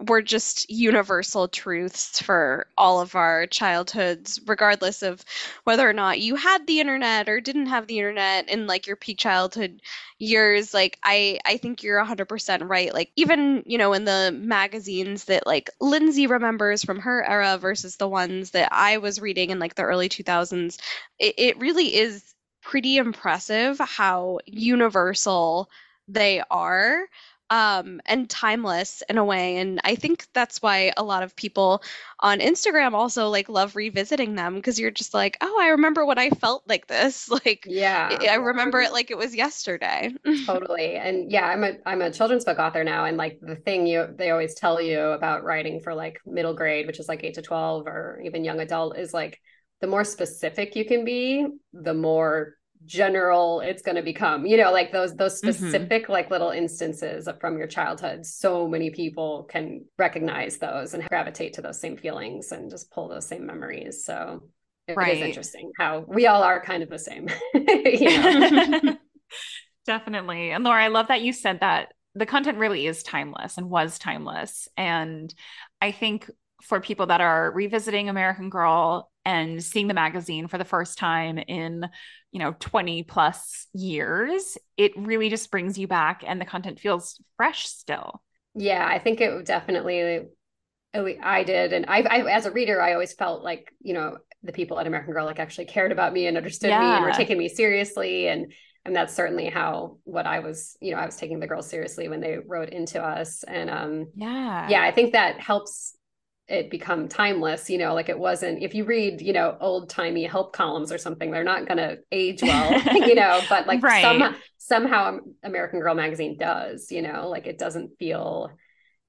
were just universal truths for all of our childhoods, regardless of whether or not you had the internet or didn't have the internet in like your peak childhood years. Like I, I think you're 100% right. Like even you know in the magazines that like Lindsey remembers from her era versus the ones that I was reading in like the early 2000s, it, it really is pretty impressive how universal they are um, and timeless in a way. And I think that's why a lot of people on Instagram also like love revisiting them because you're just like, oh, I remember when I felt like this. <laughs> Like, yeah, I remember it like it was yesterday. <laughs> totally. And yeah, I'm a I'm a children's book author now, and like the thing you they always tell you about writing for like middle grade, which is like eight to twelve or even young adult, is like the more specific you can be, the more general it's going to become you know like those those mm-hmm. specific mm-hmm. like little instances from your childhood so many people can recognize those and gravitate to those same feelings and just pull those same memories so it, right. it is interesting how we all are kind of the same <laughs> <laughs> definitely and laura i love that you said that the content really is timeless and was timeless and i think for people that are revisiting American Girl and seeing the magazine for the first time in, you know, 20 plus years, it really just brings you back and the content feels fresh still. Yeah, I think it definitely I did and I, I as a reader I always felt like, you know, the people at American Girl like actually cared about me and understood yeah. me and were taking me seriously and and that's certainly how what I was, you know, I was taking the girls seriously when they wrote into us and um yeah. Yeah, I think that helps it become timeless you know like it wasn't if you read you know old timey help columns or something they're not going to age well <laughs> you know but like right. some, somehow american girl magazine does you know like it doesn't feel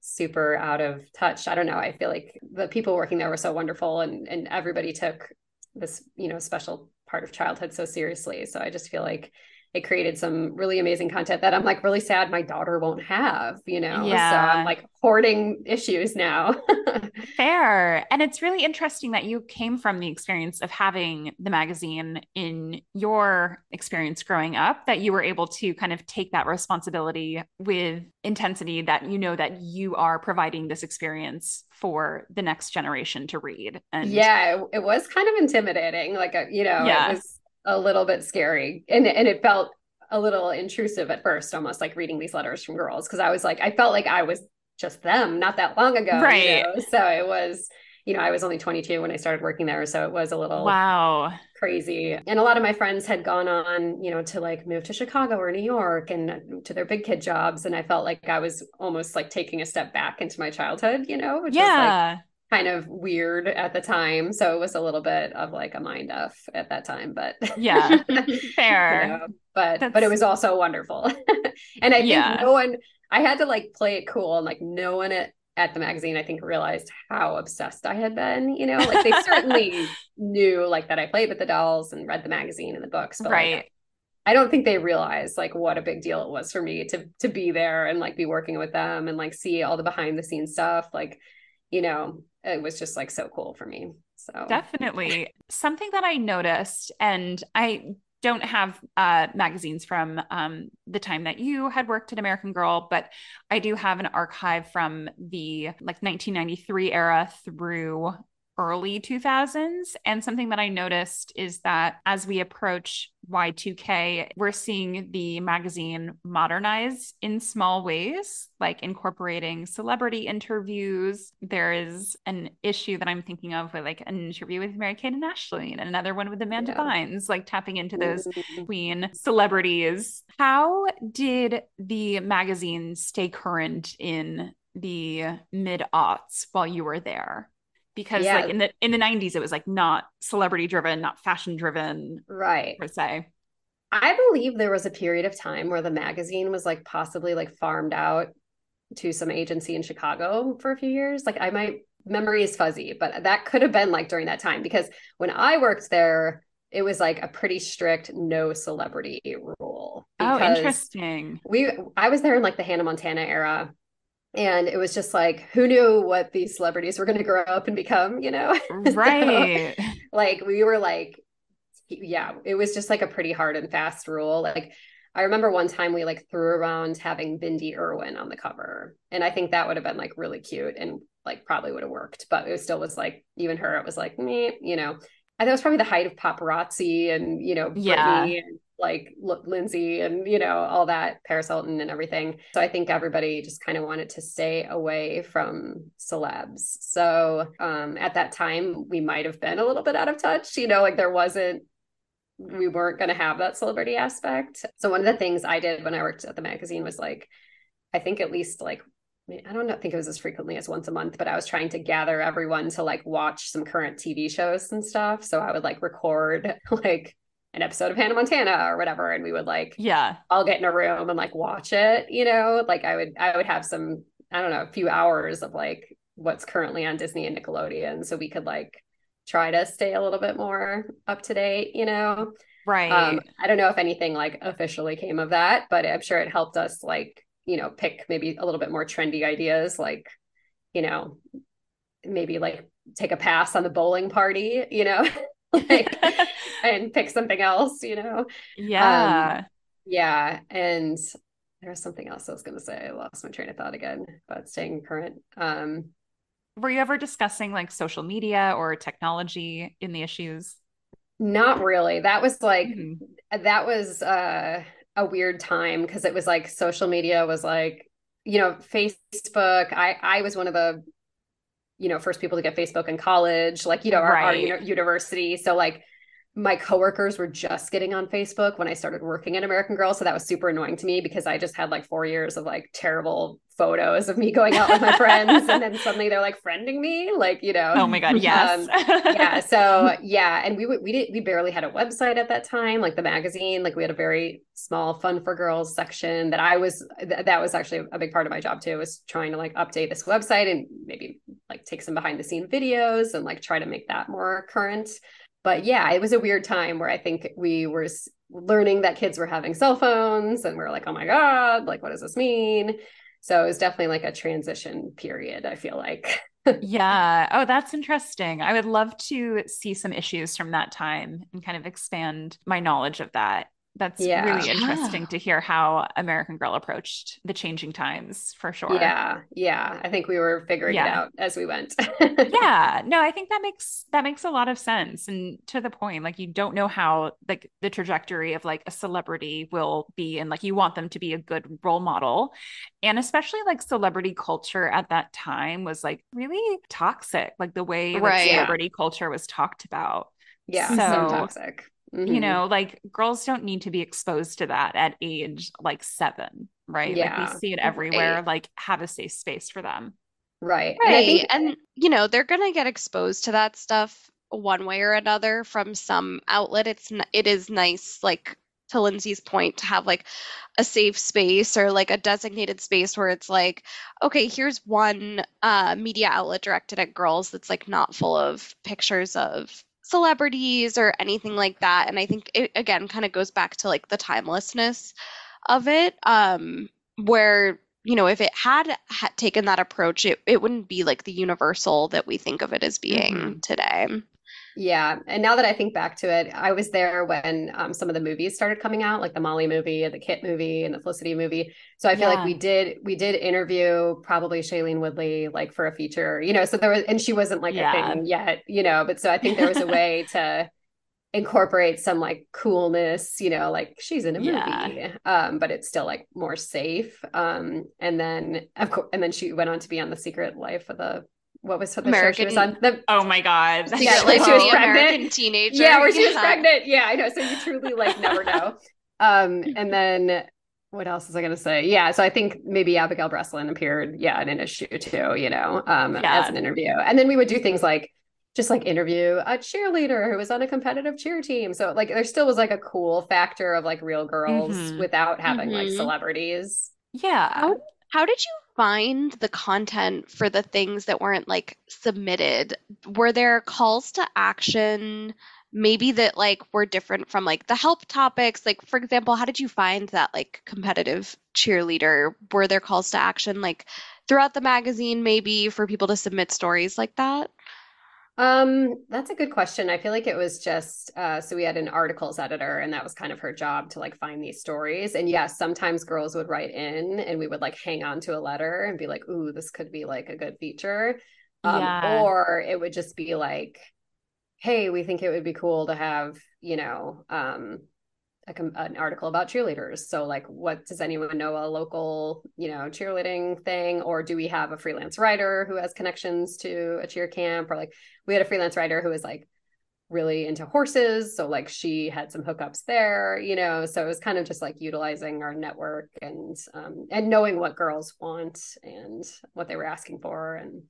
super out of touch i don't know i feel like the people working there were so wonderful and and everybody took this you know special part of childhood so seriously so i just feel like it created some really amazing content that I'm like really sad my daughter won't have, you know? Yeah. So I'm like hoarding issues now. <laughs> Fair. And it's really interesting that you came from the experience of having the magazine in your experience growing up, that you were able to kind of take that responsibility with intensity that you know that you are providing this experience for the next generation to read. And yeah, it, it was kind of intimidating. Like, a, uh, you know, yeah. it was a little bit scary. And and it felt a little intrusive at first almost like reading these letters from girls because i was like i felt like i was just them not that long ago right. you know? so it was you know i was only 22 when i started working there so it was a little wow. crazy. And a lot of my friends had gone on you know to like move to chicago or new york and to their big kid jobs and i felt like i was almost like taking a step back into my childhood you know which yeah kind of weird at the time. So it was a little bit of like a mind f at that time, but yeah, <laughs> fair. You know, but That's... but it was also wonderful. <laughs> and I think yeah. no one I had to like play it cool and like no one at, at the magazine I think realized how obsessed I had been, you know, like they <laughs> certainly knew like that I played with the dolls and read the magazine and the books, but right. Like, I don't think they realized like what a big deal it was for me to to be there and like be working with them and like see all the behind the scenes stuff. Like, you know, it was just like so cool for me. So definitely something that I noticed, and I don't have uh, magazines from um, the time that you had worked at American Girl, but I do have an archive from the like 1993 era through early 2000s. And something that I noticed is that as we approach Y2K, we're seeing the magazine modernize in small ways, like incorporating celebrity interviews. There is an issue that I'm thinking of with like an interview with Mary Kate and Ashley, and another one with Amanda yeah. Bynes, like tapping into those mm-hmm. queen celebrities. How did the magazine stay current in the mid aughts while you were there? Because yeah. like in the in the 90s it was like not celebrity driven not fashion driven right. per se. I believe there was a period of time where the magazine was like possibly like farmed out to some agency in chicago for a few years. Like i might memory is fuzzy but that could have been like during that time because when i worked there it was like a pretty strict no celebrity rule oh interesting. we i was there in like the hannah montana era and it was just like who knew what these celebrities were going to grow up and become you know? <laughs> Right. so, like we were like yeah it was just like a pretty hard and fast rule. Like i remember one time we like threw around having bindi irwin on the cover. And i think that would have been like really cute and like probably would have worked but it still was like even her it was like me you know? And that was probably the height of paparazzi and you know yeah. and like Lindsay and you know all that Paris Hilton and everything. So I think everybody just kind of wanted to stay away from celebs. So um, at that time we might have been a little bit out of touch. You know, like there wasn't we weren't going to have that celebrity aspect. So one of the things I did when I worked at the magazine was like I think at least like I don't think it was as frequently as once a month, but I was trying to gather everyone to like watch some current TV shows and stuff. So I would like record <laughs> like an episode of Hannah Montana or whatever, and we would like yeah, I'll get in a room and like watch it. You know, like I would I would have some I don't know a few hours of like what's currently on Disney and Nickelodeon, so we could like try to stay a little bit more up to date. You know, right? Um, I don't know if anything like officially came of that, but I'm sure it helped us like you know pick maybe a little bit more trendy ideas, like you know maybe like take a pass on the bowling party. You know. <laughs> <laughs> like and pick something else, you know? Yeah. Um, yeah. And there was something else I was going to say. I lost my train of thought again but staying current. Um, Were you ever discussing like social media or technology in the issues? Not really. That was like, mm-hmm. that was uh, a weird time because it was like social media was like, you know, Facebook. I I was one of the you know first people to get facebook in college like you know our, right. our university so like my coworkers were just getting on Facebook when I started working at American Girl. So that was super annoying to me because I just had like four years of like terrible photos of me going out with my friends. And then suddenly they're like friending me, like, you know. Oh my God. Yes. Um, yeah. <laughs> So yeah. And we, we did, we barely had a website at that time, like the magazine, like we had a very small fun for girls section that I was, th- that was actually a big part of my job too, was trying to like update this website and maybe like take some behind the scene videos and like try to make that more current but yeah, it was a weird time where I think we were learning that kids were having cell phones and we are like, oh my God, like, what does this mean? So it was definitely like a transition period, I feel like. <laughs> yeah. Oh, that's interesting. I would love to see some issues from that time and kind of expand my knowledge of that that's yeah. really interesting yeah. to hear how American Girl approached the changing times for sure. Yeah. Yeah. I think we were figuring yeah. it out as we went. <laughs> yeah. No, I think that makes that makes a lot of sense. And to the point, like you don't know how like the trajectory of like a celebrity will be and like you want them to be a good role model. And especially like celebrity culture at that time was like really toxic, like the way like, right, celebrity culture was talked about. Yeah, so, so toxic Mm-hmm. You know, like girls don't need to be exposed to that at age like seven, right? Yeah. Like we see it everywhere. Right. Like have a safe space for them. Right. Right. And, think- and you know, they're gonna get exposed to that stuff one way or another from some outlet. It's it is nice, like to Lindsey's point, to have like a safe space or like a designated space where it's like, okay, here's one uh, media outlet directed at girls that's like not full of pictures of celebrities or anything like that and i think it again kind of goes back to like the timelessness of it um where you know if it had, had taken that approach it, it wouldn't be like the universal that we think of it as being mm-hmm. today yeah. And now that I think back to it, I was there when um, some of the movies started coming out, like the Molly movie and the Kit movie and the Felicity movie. So I feel yeah. like we did we did interview probably Shailene Woodley like for a feature, you know, so there was and she wasn't like yeah. a thing yet, you know, but so I think there was a way to incorporate some like coolness, you know, like she's in a movie, yeah. um, but it's still like more safe. Um, and then of course, and then she went on to be on the Secret Life of the what was the American, show she was on? The, oh my god! Yeah, <laughs> like she was pregnant. American teenager. Yeah, where she yeah. was pregnant. Yeah, I know. So you truly like never <laughs> know. um, and then what else is I going to say? Yeah, so I think maybe Abigail Breslin appeared, yeah, in an issue too. You know, um, yeah. as an interview, and then we would do things like just like interview a cheerleader who was on a competitive cheer team. So like there still was like a cool factor of like real girls mm-hmm. without having mm-hmm. like celebrities. Yeah. How, how did you find the content for the things that weren't like submitted? Were there calls to action? Maybe that like were different from like the help topics. Like, for example, how did you find that like competitive cheerleader? Were there calls to action like throughout the magazine, maybe for people to submit stories like that? Um, that's a good question. I feel like it was just uh so we had an articles editor and that was kind of her job to like find these stories. And yes, sometimes girls would write in and we would like hang on to a letter and be like, "Ooh, this could be like a good feature." Um yeah. or it would just be like, "Hey, we think it would be cool to have, you know, um a, an article about cheerleaders. So, like, what does anyone know a local, you know, cheerleading thing, or do we have a freelance writer who has connections to a cheer camp, or like we had a freelance writer who was like really into horses, so like she had some hookups there, you know. So it was kind of just like utilizing our network and um, and knowing what girls want and what they were asking for, and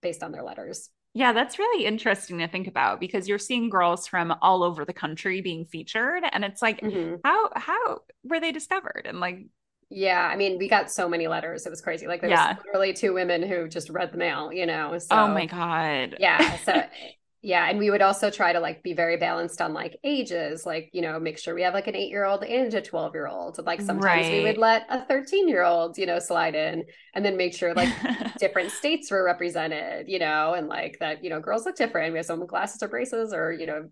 based on their letters. Yeah, that's really interesting to think about because you're seeing girls from all over the country being featured and it's like mm-hmm. how how were they discovered and like yeah, I mean, we got so many letters. It was crazy. Like there yeah. was literally two women who just read the mail, you know. So, oh my God. Yeah. So <laughs> yeah and we would also try to like be very balanced on like ages like you know make sure we have like an eight year old and a 12 year old like sometimes right. we would let a 13 year old you know slide in and then make sure like <laughs> different states were represented you know and like that you know girls look different we have some with glasses or braces or you know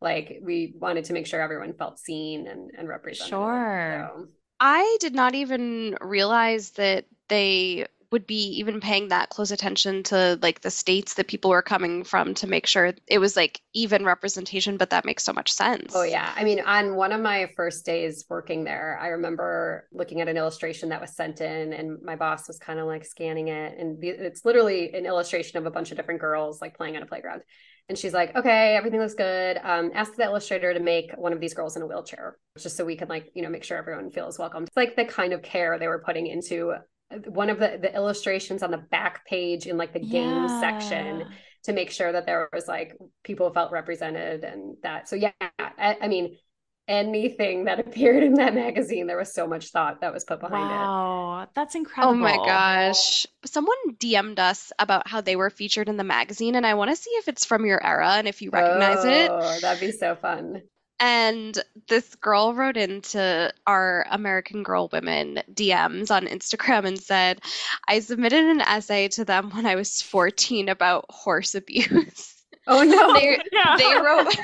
like we wanted to make sure everyone felt seen and, and represented sure so. i did not even realize that they would be even paying that close attention to like the states that people were coming from to make sure it was like even representation but that makes so much sense. Oh yeah. I mean on one of my first days working there i remember looking at an illustration that was sent in and my boss was kind of like scanning it and it's literally an illustration of a bunch of different girls like playing on a playground. And she's like okay everything looks good. Um, ask the illustrator to make one of these girls in a wheelchair just so we can like you know make sure everyone feels welcome. It's like the kind of care they were putting into one of the, the illustrations on the back page in like the game yeah. section to make sure that there was like people felt represented and that so yeah I, I, mean anything that appeared in that magazine. There was so much thought that was put behind it. Wow, that's incredible. Oh my gosh. Someone DM'd us about how they were featured in the magazine, and I want to see if it's from your era and if you recognize it. Oh, that'd be so fun. And this girl wrote into our American Girl Women DMs on Instagram and said, I submitted an essay to them when I was 14 about horse abuse. Oh no. <laughs> They, <laughs> Yeah. they wrote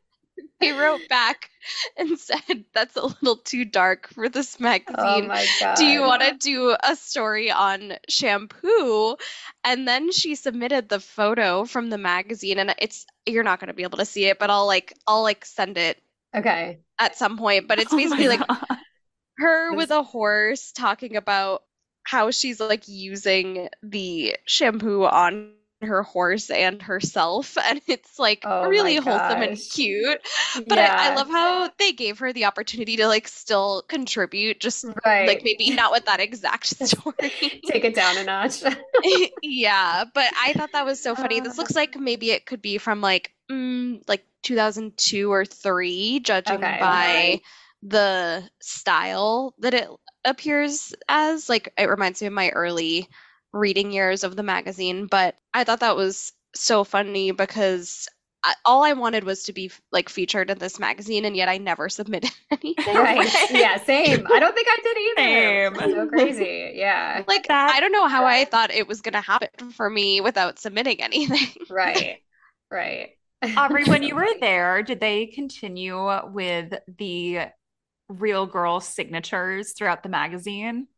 <laughs> they wrote back and said, That's a little too dark for this Oh magazine. my God. Do you want to do a story on shampoo? And then she submitted the photo from the magazine, and it's you're not going to be able to see it, but I'll like I'll like send it Okay. at some point. But it's <laughs> Oh basically like God. her with a horse talking about how she's like using the shampoo on her horse and herself, <laughs> and it's like Oh really wholesome and cute. But I, I love how they gave her the opportunity to like still contribute, just Right. like maybe not with that exact <laughs> story. Take it down a notch. <laughs> Yeah, but I thought that was so funny. This Uh. looks like maybe it could be from like mm, like 2002 or 3, judging Okay. by the style that it appears as. Like it reminds me of my early reading years of the magazine, but I thought that was so funny because I, all I wanted was to be like featured in this magazine, and yet I never <laughs> submitted anything. Right. Right. <laughs> Yeah, same. I don't think I did either. Same. So crazy. Yeah. Like That- I don't know how I thought it was gonna happen for me without submitting anything. <laughs> Right. Right. Aubre, when you were there, did they continue with the real girl signatures throughout the magazine?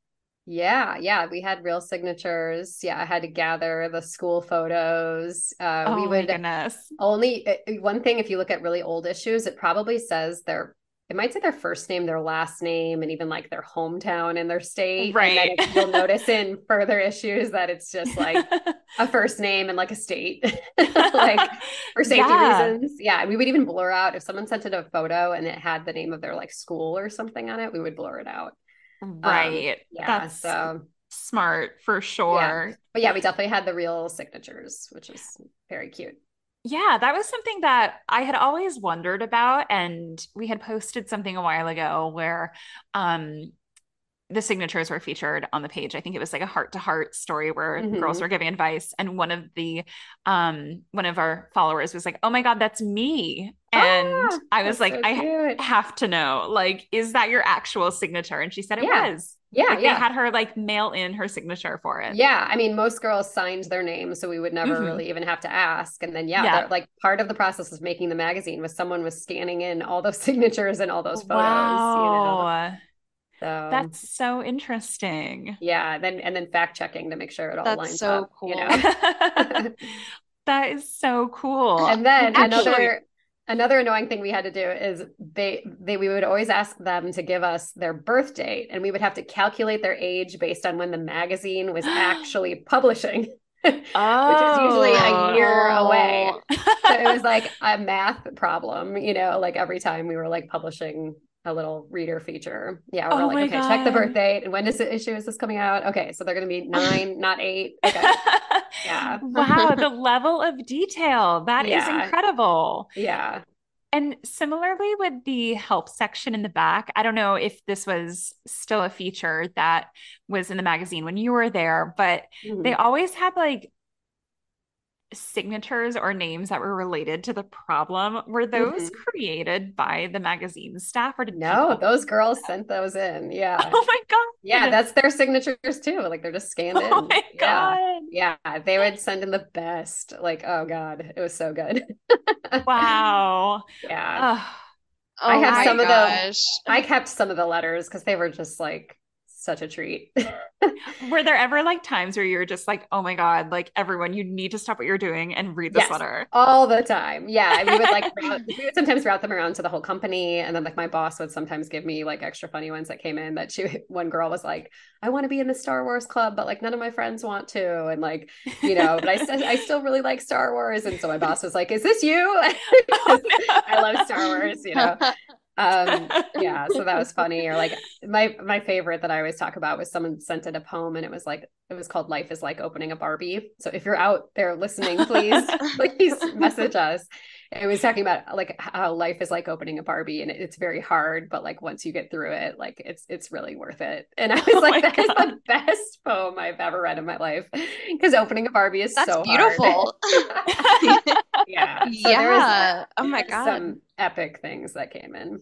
Yeah, yeah, we had real signatures. Yeah, I had to gather the school photos. Uh, Oh we my would goodness. only uh, one thing if you look at really old issues, it probably says their it might say their first name, their last name, and even like their hometown and their state. And then Right. it- you'll notice <laughs> in further issues that it's just like <laughs> a first name and like a state, <laughs> like for safety Yeah. reasons. Yeah, we would even blur out if someone sent in a photo and it had the name of their like school or something on it, we would blur it out. Um, Right. yeah, That's so smart for sure. but yeah, we definitely had the real signatures, which is very cute. Yeah, that was something that I had always wondered about. And we had posted something a while ago where um the signatures were featured on the page. I think it was like a heart to heart story where girls Mhm. were giving advice. And one of the um one of our followers was like, Oh my God, that's me. And Ah, I was like, so I cute. have to know, like, is that your actual signature? And she said it Yeah. was. Yeah, Like yeah. they had her like mail in her signature for it. Yeah, I mean, most girls signed their name, so we would never Mhm. really even have to ask. And then, yeah, Yeah. like part of the process of making the magazine was someone was scanning in all those <laughs> signatures and all those photos. Wow. You know, so That's so interesting. yeah. Then and then fact checking to make sure it all That's lines so up. You cool. know, <laughs> That is so cool. and then Actually- another another annoying thing we had to do is they they we would always ask them to give us their birth date, and we would have to calculate their age based on when the magazine was actually <gasps> publishing. oh. <laughs> Which is usually a oh. year away. Oh, <laughs> so it was like a math problem, you know, like every time we were like publishing a little reader feature. Yeah, we're Oh like, okay, check the God. birth date and when is the issue is this coming out? Okay, so they're gonna be <laughs> nine, not eight. <laughs> Okay. Yeah. Wow, <laughs> the level of detail. that is Yeah. incredible. Yeah. And similarly with the help section in the back, I don't know if this was still a feature that was in the magazine when you were there, but Mhm. they always had like signatures or names that were related to the problem. Were those Mhm. created by the magazine staff or did No, those girls sent those in. Yeah. <laughs> Oh my God. Yeah, that's their signatures too. Like they're just <laughs> scanned in. Oh my Yeah. God. Yeah, they would send in the best. Like, oh God, it was so good. Wow. <laughs> Yeah. Ugh. I Oh have my some of the- gosh. I kept some of the letters because they were just like such a treat. <laughs> Were there ever like times where you're just like, oh my God, like everyone, you need to stop what you're doing and read this Yes. letter? All the time. Yeah. We would like, <laughs> route- we would sometimes route them around to the whole company. And then like my boss would sometimes give me like extra funny ones that came in that she, <laughs> one girl was like, I want to be in the Star Wars club, but like none of my friends want to. And like, you know, but I said, I still really like Star Wars. And so my boss was like, is this you? Oh, no. I love Star Wars, you know? Um <laughs> yeah so that was funny. Or like my my favorite that i always talk about was someone sent in a poem and it was like it was called life is like opening a barbie. So if you're out there listening please <laughs> please message us it was talking about like how life is like opening a Barbie and it's very hard, but like once you get through it, like it's it's really worth it. And I <laughs> oh was oh like, that is the best poem I've ever read in my life because opening a Barbie is That's so beautiful. <laughs> <laughs> yeah. So yeah. oh my God. Some epic things that came in.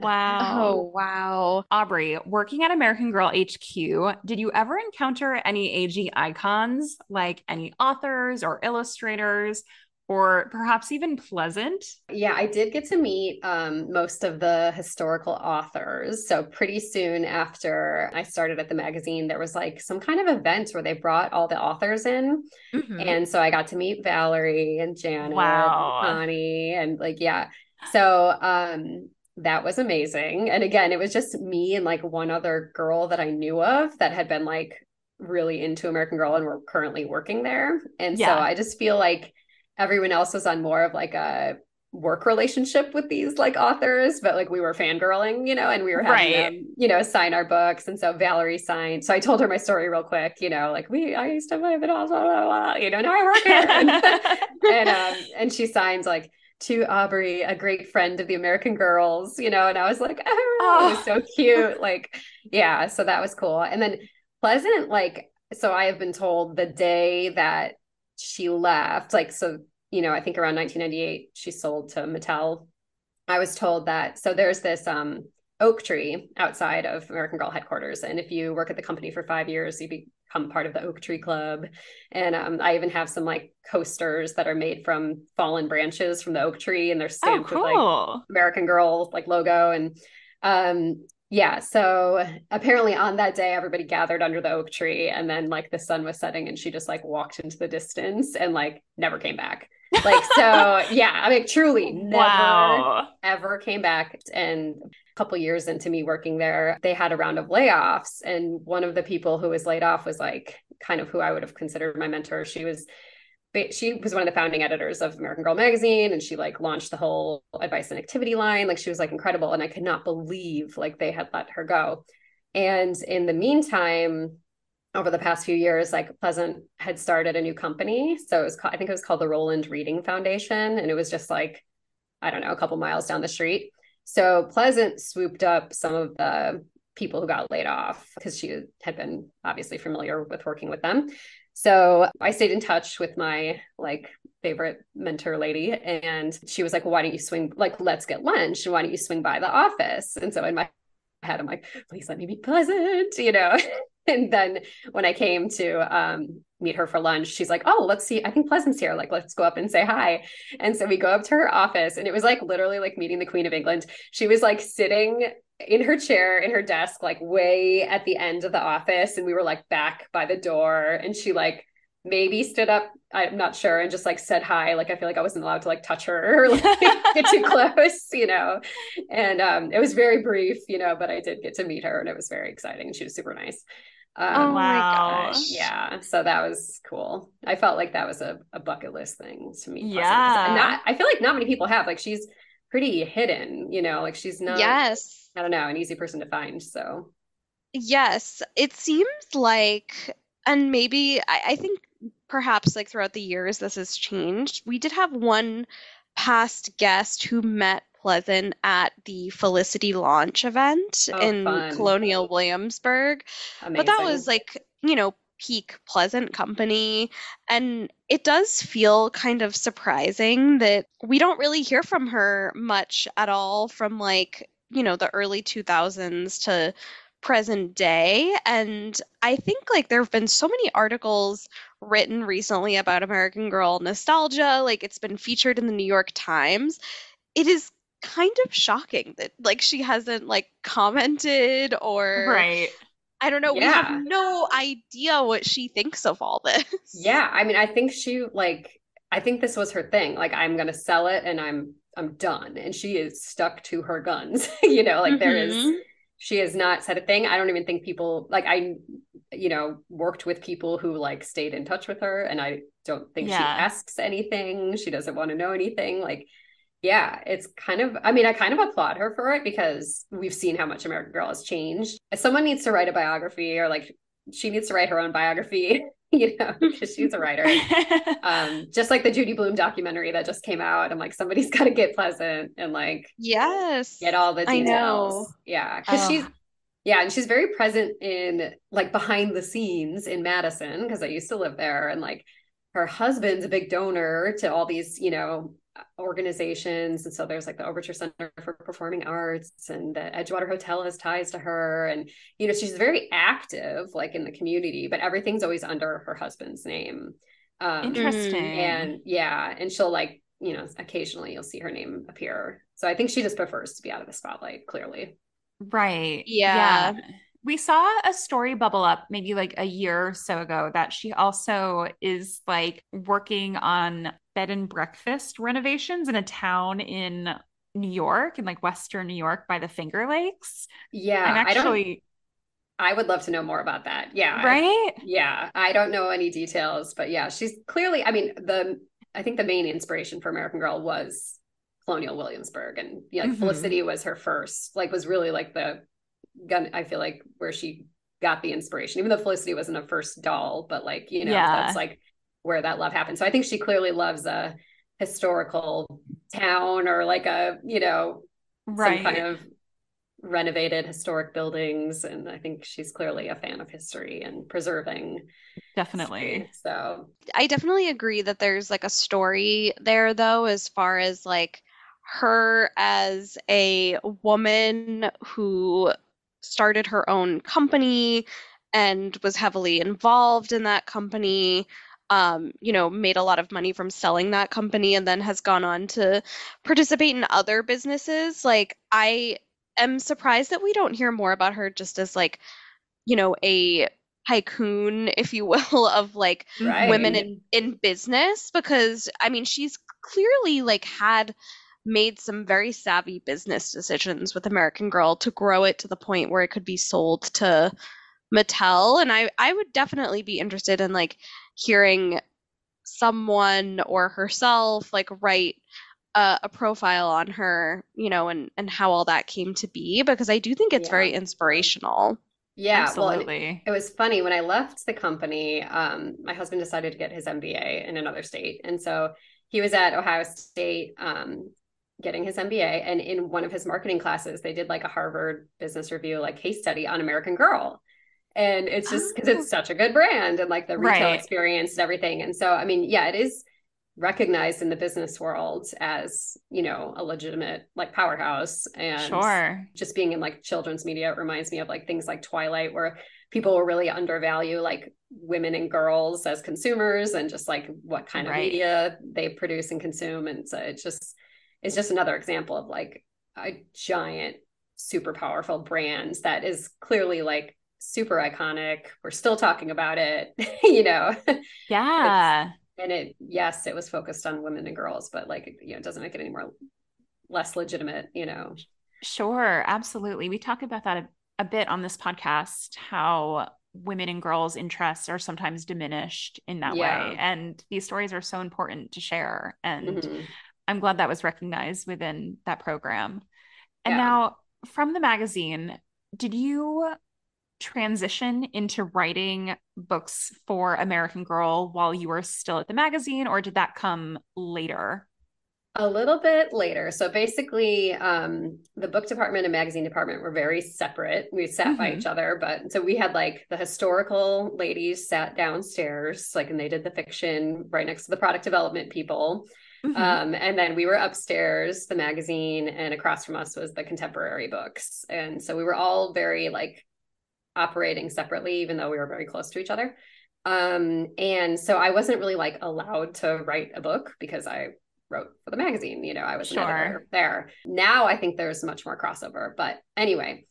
wow. Oh, wow. Aubre, working at American Girl HQ, did you ever encounter any AG icons like any authors or illustrators? Or perhaps even pleasant. Yeah, I did get to meet um, most of the historical authors. So, pretty soon after I started at the magazine, there was like some kind of event where they brought all the authors in. Mm-hmm. And so I got to meet Valerie and Janet, wow. and Connie, and like, yeah. So, um, that was amazing. And again, it was just me and like one other girl that I knew of that had been like really into American Girl and were currently working there. And yeah. so I just feel like everyone else was on more of like a work relationship with these like authors, but like we were fangirling, you know, and we were having right. them, you know, sign our books. And so Valerie signed. So I told her my story real quick, you know, like we I used to live in blah, blah, blah, you know, now I work here. and, <laughs> and um and she signs like to Aubre, a great friend of the American Girls, you know, and I was like, oh, oh. it was so cute. like, yeah, so that was cool. And then Pleasant, like, so I have been told the day that she left, like, so, you know, I think around 1998, she sold to Mattel. I was told that, so there's this um, oak tree outside of American Girl headquarters. And if you work at the company for five years, you become part of the Oak Tree Club. And um, I even have some like coasters that are made from fallen branches from the oak tree, and they're oh, stamped oh, cool. with like American Girl like logo. And um, yeah, so apparently on that day, everybody gathered under the oak tree, and then like the sun was setting, and she just like walked into the distance and like never came back. Like so, <laughs> yeah. I mean, truly, never wow. ever came back. And a couple years into me working there, they had a round of layoffs, and one of the people who was laid off was like kind of who I would have considered my mentor. She was she was one of the founding editors of American Girl magazine and she like launched the whole advice and activity line. Like she was like incredible and I could not believe like they had let her go. And in the meantime over the past few years like Pleasant had started a new company. So it was called, I think it was called the Rowland Reading Foundation and it was just like I don't know a couple miles down the street. So Pleasant swooped up some of the people who got laid off because she had been obviously familiar with working with them so I stayed in touch with my like favorite mentor lady and she was like, well, why don't you swing like let's get lunch and why don't you swing by the office? And so in my head, I'm like, please let me be pleasant, you know. <laughs> and then when I came to um, meet her for lunch, she's like, "Oh, let's see. I think Pleasant's here. Like, let's go up and say hi." And so we go up to her office, and it was like literally like meeting the Queen of England. She was like sitting in her chair in her desk like way at the end of the office and we were like back by the door and she like maybe stood up i'm not sure and just like said hi like i feel like i wasn't allowed to like touch her or like, <laughs> get too close you know? And um it was very brief you know but i did get to meet her and it was very exciting and she was super nice. Um, oh my gosh. yeah so that was cool. I felt like that was a, a bucket list thing to meet yeah. Not, i feel like not many people have like she's pretty hidden you know? Like she's not yes I don't know, an easy person to find. So, yes, it seems like, and maybe I, I think perhaps like throughout the years this has changed. We did have one past guest who met Pleasant at the Felicity launch event oh, in fun. Colonial Williamsburg. Amazing. But that was like, you know, peak Pleasant company. And it does feel kind of surprising that we don't really hear from her much at all from like you know the early 2000s to present day and i think like there have been so many articles written recently about american girl nostalgia like it's been featured in the new york times it is kind of shocking that like she hasn't like commented or right I don't know. Yeah. We have no idea what she thinks of all this. Yeah. I mean, I think she like I think this was her thing. Like I'm gonna sell it and I'm I'm done. And she is stuck to her guns. <laughs> you know, like mm-hmm. there is mm-hmm. she has not said a thing. I don't even think people like I you know, worked with people who like stayed in touch with her and I don't think yeah. she asks anything. She doesn't want to know anything. Like yeah, it's kind of, I mean, I kind of applaud her for it because we've seen how much American Girl has changed. Someone needs to write a biography or like she needs to write her own biography <laughs> you know, because she's a writer. <laughs> um, just like the Judy Blume documentary that just came out. I'm like, somebody's <laughs> got to get pleasant and like, yes, get all the details. Yeah, because oh. she's yeah, and she's very present in like behind the scenes in Madison because I used to live there, and like her husband's a big donor to all these, you know, organizations. And so there's like the Overture Center for Performing Arts and the Edgewater Hotel has ties to her. And, you know, she's very active like in the community, but everything's always under her husband's name. Um, Interesting. And yeah, and she'll like, you know, occasionally you'll see her name appear. So I think she just prefers to be out of the spotlight, clearly. Right. Yeah. yeah we saw a story bubble up maybe like a year or so ago that she also is like working on bed and breakfast renovations in a town in New York in like Western New York by the Finger Lakes. Yeah. I'm actually I, I would love to know more about that. Yeah. Right? I, yeah. I don't know any details, but yeah, she's clearly I mean, the I think the main inspiration for American Girl was Colonial Williamsburg and yeah, mm-hmm. Felicity was her first, like was really like the gun i feel like where she got the inspiration even though felicity wasn't a first doll but like you know yeah. that's like where that love happened so i think she clearly loves a historical town or like a you know right. some kind of renovated historic buildings and i think she's clearly a fan of history and preserving definitely history. so i definitely agree that there's like a story there though as far as like her as a woman who started her own company and was heavily involved in that company. Um, you know, made a lot of money from selling that company and then has gone on to participate in other businesses. Like, I am surprised that we don't hear more about her just as, like, you know, a tycoon, if you <laughs> will, of like right. women in, in business because I mean, she's clearly like had made some very savvy business decisions with American Girl to grow it to the point where it could be sold to Mattel and I I would definitely be interested in like hearing someone or herself like write a, a profile on her, you know, and and how all that came to be because I do think it's yeah. very inspirational. Yeah, absolutely. Well, it, it, was funny when I left the company. Um, my husband decided to get his MBA in another state, and so he was at Ohio State um, getting his MBA. And in one of his marketing classes, they did like a Harvard Business Review like case study on American Girl. And it's just because oh. it's such a good brand and like the retail right. experience and everything. And so, I mean, yeah, it is recognized in the business world as you know a legitimate like powerhouse and sure just being in like children's media it reminds me of like things like twilight where people will really undervalue like women and girls as consumers and just like what kind right. of media they produce and consume and so it's just is just another example of like a giant, super powerful brand that is clearly like super iconic. We're still talking about it, <laughs> you know. Yeah. and it yes, it was focused on women and girls, but like you know, it doesn't make it any more less legitimate, you know. Sure, absolutely. We talk about that a, a bit on this podcast how women and girls' interests are sometimes diminished in that yeah. way. And these stories are so important to share. And mm-hmm. I'm glad that was recognized within that program. And yeah. now from the magazine, did you transition into writing books for American Girl while you were still at the magazine, or did that come later? A little bit later. So basically, um, the book department and magazine department were very separate. We sat mm-hmm. by each other, but so we had like the historical ladies sat downstairs, like, and they did the fiction right next to the product development people. Mm-hmm. Um, and then we were upstairs, the magazine, and across from us was the contemporary books. And so we were all very like operating separately, even though we were very close to each other. Um, and so I wasn't really like allowed to write a book because I wrote for the magazine. You know, I was sure. there. Now I think there's much more crossover. But anyway,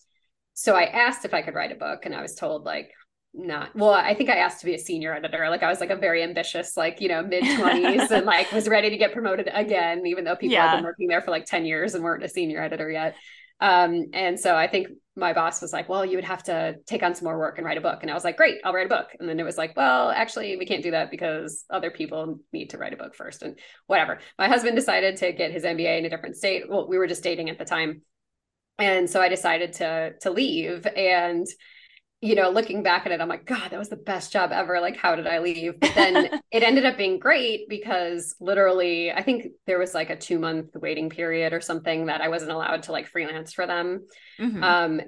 so I asked if I could write a book, and I was told like, not well i think i asked to be a senior editor. Like i was like a very ambitious like you know mid 20s and like was ready to get promoted again even though people yeah. had been working there for like 10 years and weren't a senior editor yet. Um, and so i think my boss was like well you would have to take on some more work and write a book. And i was like great i'll write a book. And then it was like well actually we can't do that because other people need to write a book first and whatever. My husband decided to get his mba in a different state. Well we were just dating at the time. And so i decided to to leave. And you know, looking back at it, I'm like, God, that was the best job ever. Like, how did I leave? But then it <laughs> ended up being great because literally, I think there was like a two month waiting period or something that I wasn't allowed to like freelance for them. Mm-hmm. Um,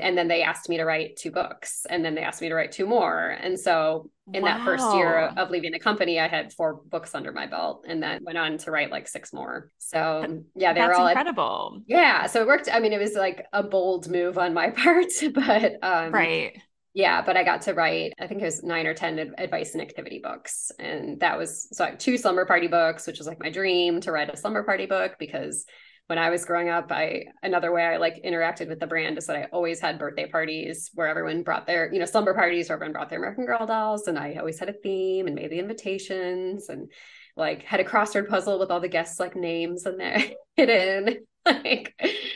and then they asked me to write two books and then they asked me to write two more and so in wow. that first year of leaving the company i had four books under my belt and then went on to write like six more. So yeah they were all incredible. Yeah so it worked i mean it was like a bold move on my <laughs> part but um right. yeah but i got to write i think it was nine or ten advice and activity books. And that was so I had two slumber party books which was like my dream to write a slumber party book because when I was growing up, I another way I like interacted with the brand is that I always had birthday parties where everyone brought their, you know, slumber parties where everyone brought their American Girl dolls. And I always had a theme and made the invitations and like had a crossword puzzle with all the guests like names and there <laughs> hidden. like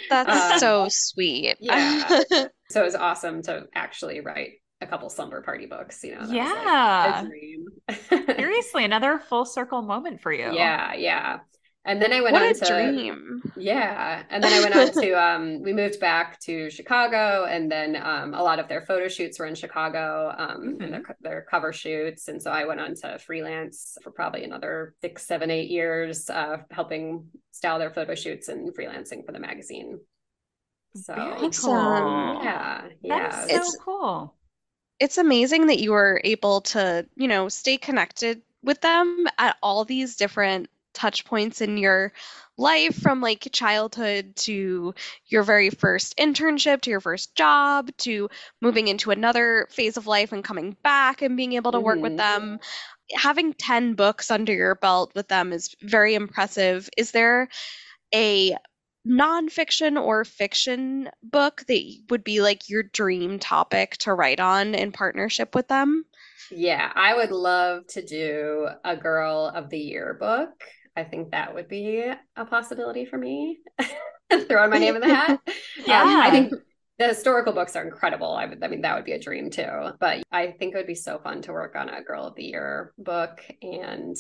that's um, so sweet. Yeah. <laughs> so it was awesome to actually write a couple slumber party books, you know. yeah. Like <laughs> Seriously, another full circle moment for you. Yeah, yeah. And then I went what on a to dream. Yeah. And then I went on <laughs> to um we moved back to Chicago and then um a lot of their photo shoots were in Chicago um mm-hmm. and their their cover shoots. And so I went on to freelance for probably another six, seven, eight years, uh helping style their photo shoots and freelancing for the magazine. So awesome. yeah. Yeah. That is so it's, cool. It's amazing that you were able to, you know, stay connected with them at all these different touch points in your life from like childhood to your very first internship to your first job to moving into another phase of life and coming back and being able to work mm-hmm. with them having 10 books under your belt with them is very impressive is there a nonfiction or fiction book that would be like your dream topic to write on in partnership with them yeah, I would love to do a Girl of the Year book. I think that would be a possibility for me. <laughs> Throwing my name in the hat. yeah. <laughs> Um, I think the historical books are incredible. I would, I mean, that would be a dream too. But I think it would be so fun to work on a Girl of the Year book. And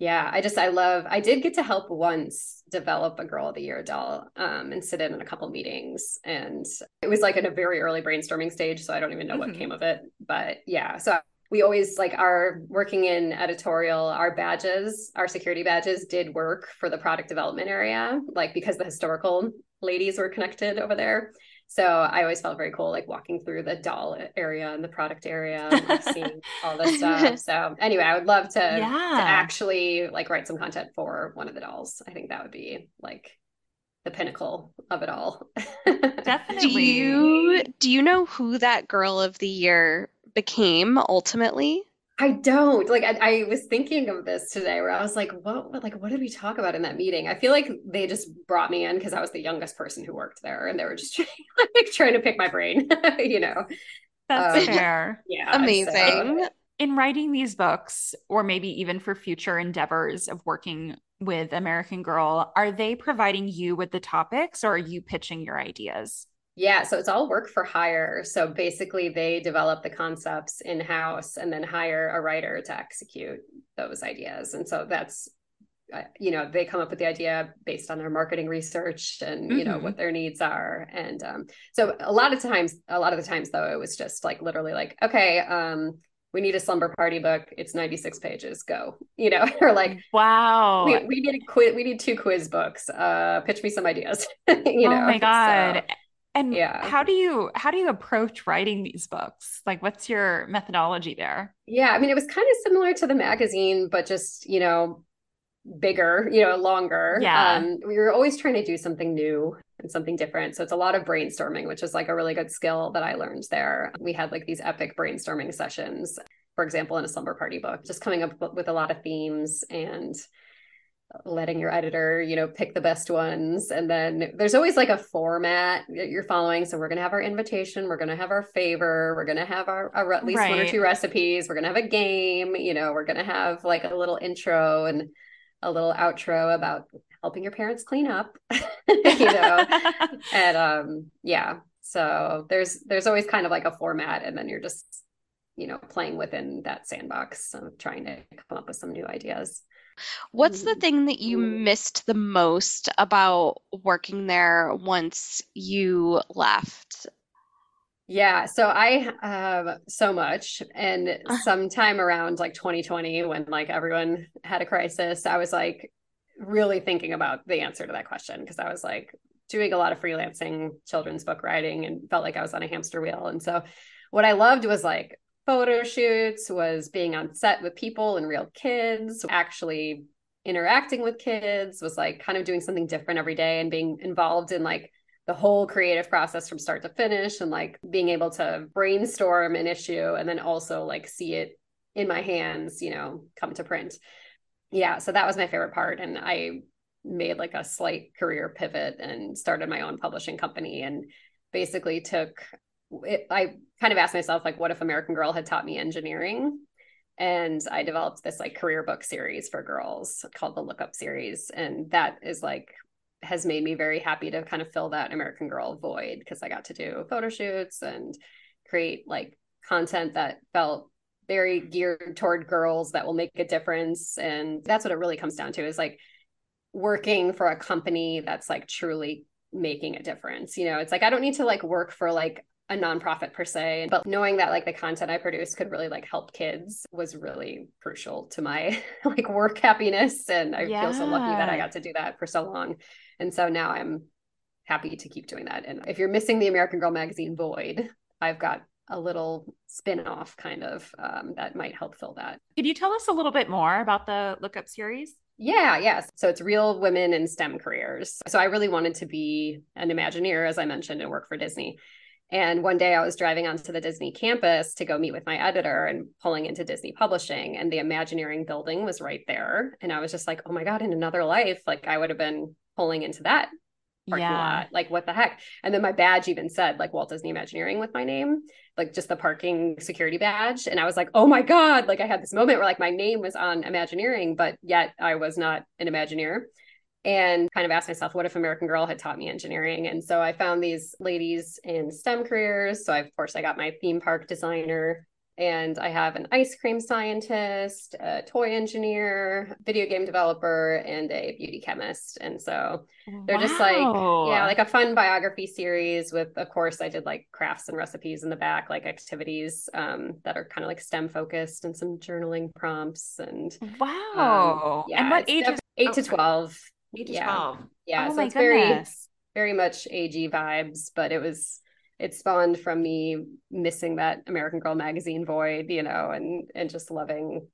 yeah, I just, I love, I did get to help once develop a Girl of the Year doll um, and sit in, in a couple meetings. And it was like in a very early brainstorming stage. So I don't even know mm-hmm. what came of it. But yeah, so we always like our working in editorial our badges our security badges did work for the product development area like because the historical ladies were connected over there so i always felt very cool like walking through the doll area and the product area and like, <laughs> seeing all this stuff so anyway i would love to, yeah. to actually like write some content for one of the dolls i think that would be like the pinnacle of it all. <laughs> Definitely. Do you do you know who that girl of the year became ultimately? I don't like. I, I, was thinking of this today, where I was like, "What? Like, what did we talk about in that meeting?" I feel like they just brought me in because I was the youngest person who worked there, and they were just <laughs> trying, like, trying to pick my brain. <laughs> you know, that's um, fair. Yeah, amazing. So. In writing these books, or maybe even for future endeavors of working with American Girl, are they providing you with the topics, or are you pitching your ideas? Yeah, so it's all work for hire. So basically, they develop the concepts in house and then hire a writer to execute those ideas. And so that's, uh, you know, they come up with the idea based on their marketing research and mm-hmm. you know mm-hmm. what their needs are. And um, so a lot of times, a lot of the times though, it was just like literally like, okay, um, we need a slumber party book. It's 96 pages. Go. <laughs> You know, or like, wow, we, we need a quiz. We need two quiz books. Uh, pitch me some ideas. <laughs> you oh know. Oh my god. So, and yeah. how do you how do you approach writing these books? Like what's your methodology there? Yeah, I mean it was kind of similar to the magazine but just, you know, bigger, you know, longer. Yeah. Um, we were always trying to do something new and something different. So it's a lot of brainstorming, which is like a really good skill that I learned there. We had like these epic brainstorming sessions, for example, in a slumber party book, just coming up with a lot of themes and letting your editor you know pick the best ones. And then there's always like a format that you're following. So we're going to have our invitation we're going to have our favor we're going to have our, our at least right. one or two recipes we're going to have a game you know we're going to have like a little intro and a little outro about helping your parents clean up <laughs> you know? <laughs> And um yeah so there's there's always kind of like a format and then you're just you know playing within that sandbox of trying to come up with some new ideas What's the mm. thing that you mm. missed the most about working there once you left? Yeah, so I have um, so much. And uh-huh. sometime around like 2020, when like everyone had a crisis, I was like really thinking about the answer to that question because I was like doing a lot of freelancing children's book writing and felt like I was on a hamster wheel. And so what I loved was like photo shoots, was being on set with people and real kids, actually interacting with kids, was like kind of doing something different every day and being involved in like the whole creative process from start to finish and like being able to brainstorm an issue and then also like see it in my hands, you know, come to print. Yeah, so that was my favorite part and I made like a slight career pivot and started my own publishing company and basically took it, I kind of asked myself like what if American Girl had taught me engineering and I developed this like career book series for girls called the Lookup series and that is like has made me very happy to kind of fill that American Girl void because I got to do photo shoots and create like content that felt very geared toward girls that will make a difference. And that's what it really comes down to is like working for a company that's like truly making a difference. You know, it's like I don't need to like work for like a nonprofit per se, but knowing that like the content I produce could really like help kids was really crucial to my <laughs> like work happiness. And I yeah. feel so lucky that I got to do that for so long. And so now I'm happy to keep doing that. And if you're missing the American Girl magazine void, I've got a little spin-off kind of um, that might help fill that. Could you tell us a little bit more about the lookup series? Yeah, yes. So it's real women in STEM careers. So I really wanted to be an Imagineer, as I mentioned, and work for Disney. And one day I was driving onto the Disney campus to go meet with my editor and pulling into Disney Publishing, and the Imagineering building was right there. And I was just like, oh my God, in another life, like I would have been pulling into that parking yeah. lot. Like, what the heck? And then my badge even said like Walt Disney Imagineering with my name, like just the parking security badge. And I was like, oh my God. Like, I had this moment where like my name was on Imagineering, but yet I was not an Imagineer. And kind of asked myself, what if American Girl had taught me engineering? And so I found these ladies in STEM careers. So, I, of course, I got my theme park designer and I have an ice cream scientist, a toy engineer, video game developer, and a beauty chemist. And so they're wow. just like, yeah, like a fun biography series with, of course, I did like crafts and recipes in the back, like activities um, that are kind of like STEM focused and some journaling prompts. And wow. Um, yeah. And what age is eight to 12. Eight to yeah. 12. Yeah. Oh so my it's goodness. very, very much AG vibes, but it was it spawned from me missing that American Girl magazine void, you know, and and just loving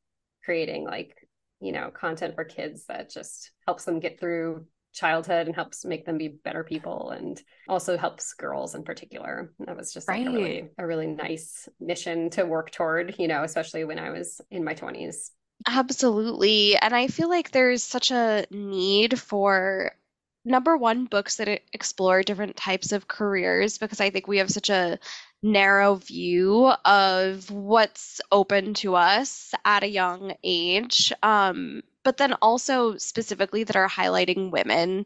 creating like, you know, content for kids that just helps them get through childhood and helps make them be better people and also helps girls in particular. that was just like a really a really nice mission to work toward, you know, especially when I was in my 20s. Absolutely. And I feel like there's such a need for number one books that explore different types of careers because I think we have such a narrow view of what's open to us at a young age. Um, but then also specifically that are highlighting women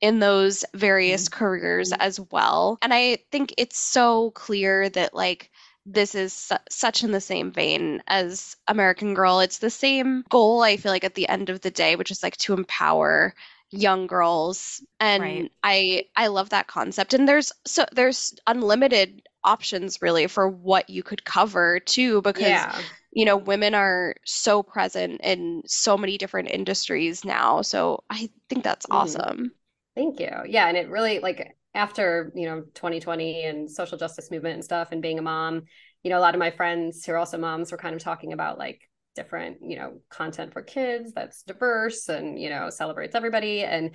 in those various mm-hmm. careers as well. And I think it's so clear that like this is su- such in the same vein as American Girl. It's the same goal, I feel like, at the end of the day, which is like to empower young girls and right. i i love that concept and there's so there's unlimited options really for what you could cover too because yeah. you know women are so present in so many different industries now so i think that's mm-hmm. awesome thank you yeah and it really like after you know 2020 and social justice movement and stuff and being a mom you know a lot of my friends who are also moms were kind of talking about like different you know content for kids that's diverse and you know celebrates everybody. And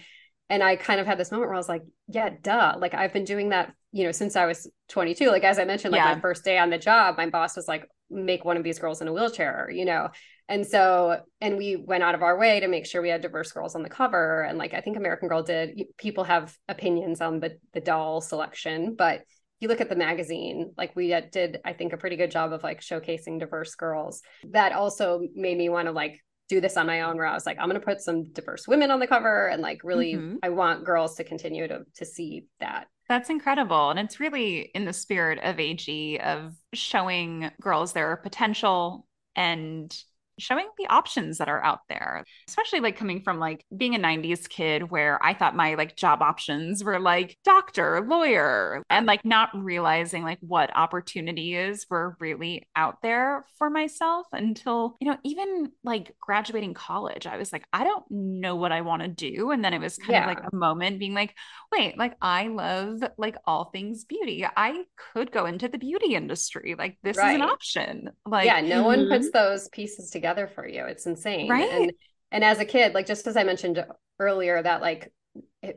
and i kind of had this moment where i was like yeah duh. Like i've been doing that you know since i was 22 like as i mentioned like yeah. my first day on the job my boss was like make one of these girls in a wheelchair you know and so and we went out of our way to make sure we had diverse girls on the cover and like i think american girl did people have opinions on the the doll selection but you look at the magazine, like we did, I think, a pretty good job of like showcasing diverse girls. That also made me want to like do this on my own where I was like, I'm gonna put some diverse women on the cover and like really mm-hmm. I want girls to continue to to see that. That's incredible. And it's really in the spirit of AG of showing girls their potential and showing the options that are out there, especially like coming from like being a 90s kid where I thought my like job options were like doctor, lawyer, and like not realizing like what opportunities were really out there for myself until, you know, even like graduating college, I was like, I don't know what I want to do. And then it was kind yeah. of like a moment being like, wait, like I love like all things beauty. I could go into the beauty industry. Like this right. is an option. Like, yeah, no mm-hmm. one puts those pieces together for you. It's insane. Right. And, and as a kid, like just as I mentioned earlier, that like,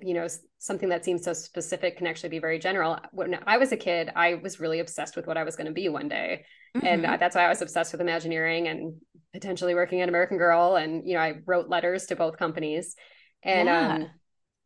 you know, something that seems so specific can actually be very general. When I was a kid, I was really obsessed with what I was going to be one day. Mm-hmm. And that's why I was obsessed with Imagineering and potentially working at American Girl. And, you know, I wrote letters to both companies. And, yeah. um,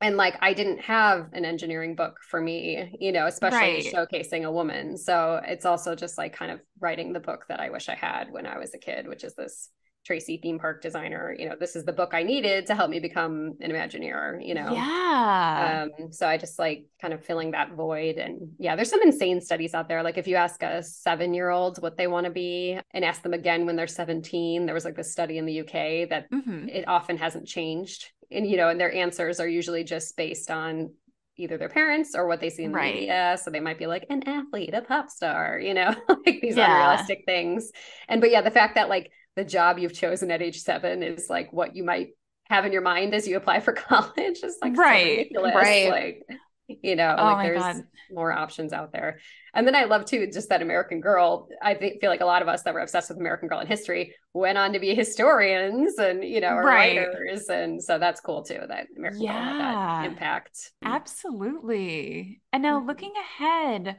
and like I didn't have an engineering book for me, you know, especially right. showcasing a woman. So it's also just like kind of writing the book that I wish I had when I was a kid, which is this Tracy theme park designer. You know, this is the book I needed to help me become an Imagineer, you know? Yeah. Um, so I just like kind of filling that void. And yeah, there's some insane studies out there. Like if you ask a seven year old what they want to be and ask them again when they're 17, there was like this study in the UK that mm-hmm. it often hasn't changed and you know and their answers are usually just based on either their parents or what they see in the right. media so they might be like an athlete a pop star you know <laughs> like these yeah. unrealistic things and but yeah the fact that like the job you've chosen at age seven is like what you might have in your mind as you apply for <laughs> college is like right so right like you know oh like there's God. more options out there and then i love too just that american girl i think, feel like a lot of us that were obsessed with american girl in history went on to be historians and you know right. writers and so that's cool too that american yeah. girl had that impact absolutely and now mm-hmm. looking ahead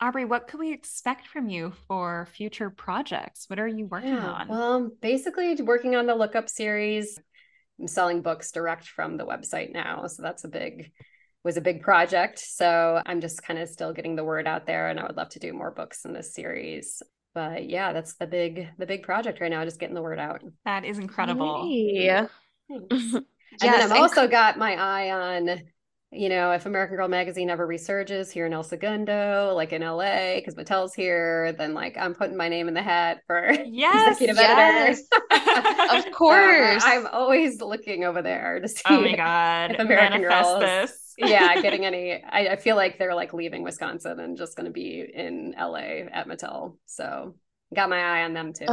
Aubre, what could we expect from you for future projects? What are you working yeah, on? Well, basically working on the lookup series. I'm selling books direct from the website now. So that's a big was a big project. So I'm just kind of still getting the word out there and I would love to do more books in this series. But yeah, that's the big the big project right now, just getting the word out. That is incredible. Yeah. <laughs> and yes, then I've also got my eye on you know, if American Girl magazine ever resurges here in El Segundo, like in LA, because Mattel's here, then like I'm putting my name in the hat for <laughs> yes, executive yes. editor. <laughs> of um, course. Um, I'm always looking over there to see <laughs> oh my God. if American Girl this yeah, getting any. I, I, feel like they're like leaving Wisconsin and just going to be in LA at Mattel. So got my eye on them too.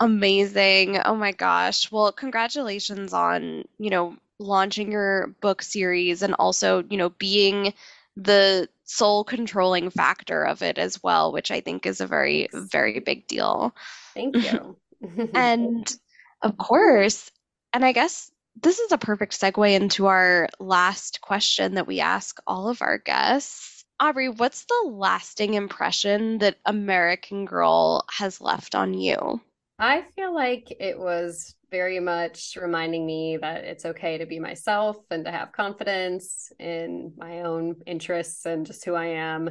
Amazing. Oh my gosh. Well, congratulations on, you know, launching your book series and also, you know, being the sole controlling factor of it as well, which I think is a very, very big deal. Thank you. <laughs> <laughs> and of course, and I guess this is a perfect segue into our last question that we ask all of our guests. Aubre, what's the lasting impression that American Girl has left on you? I feel like it was very much reminding me that it's okay to be myself and to have confidence in my own interests and just who I am.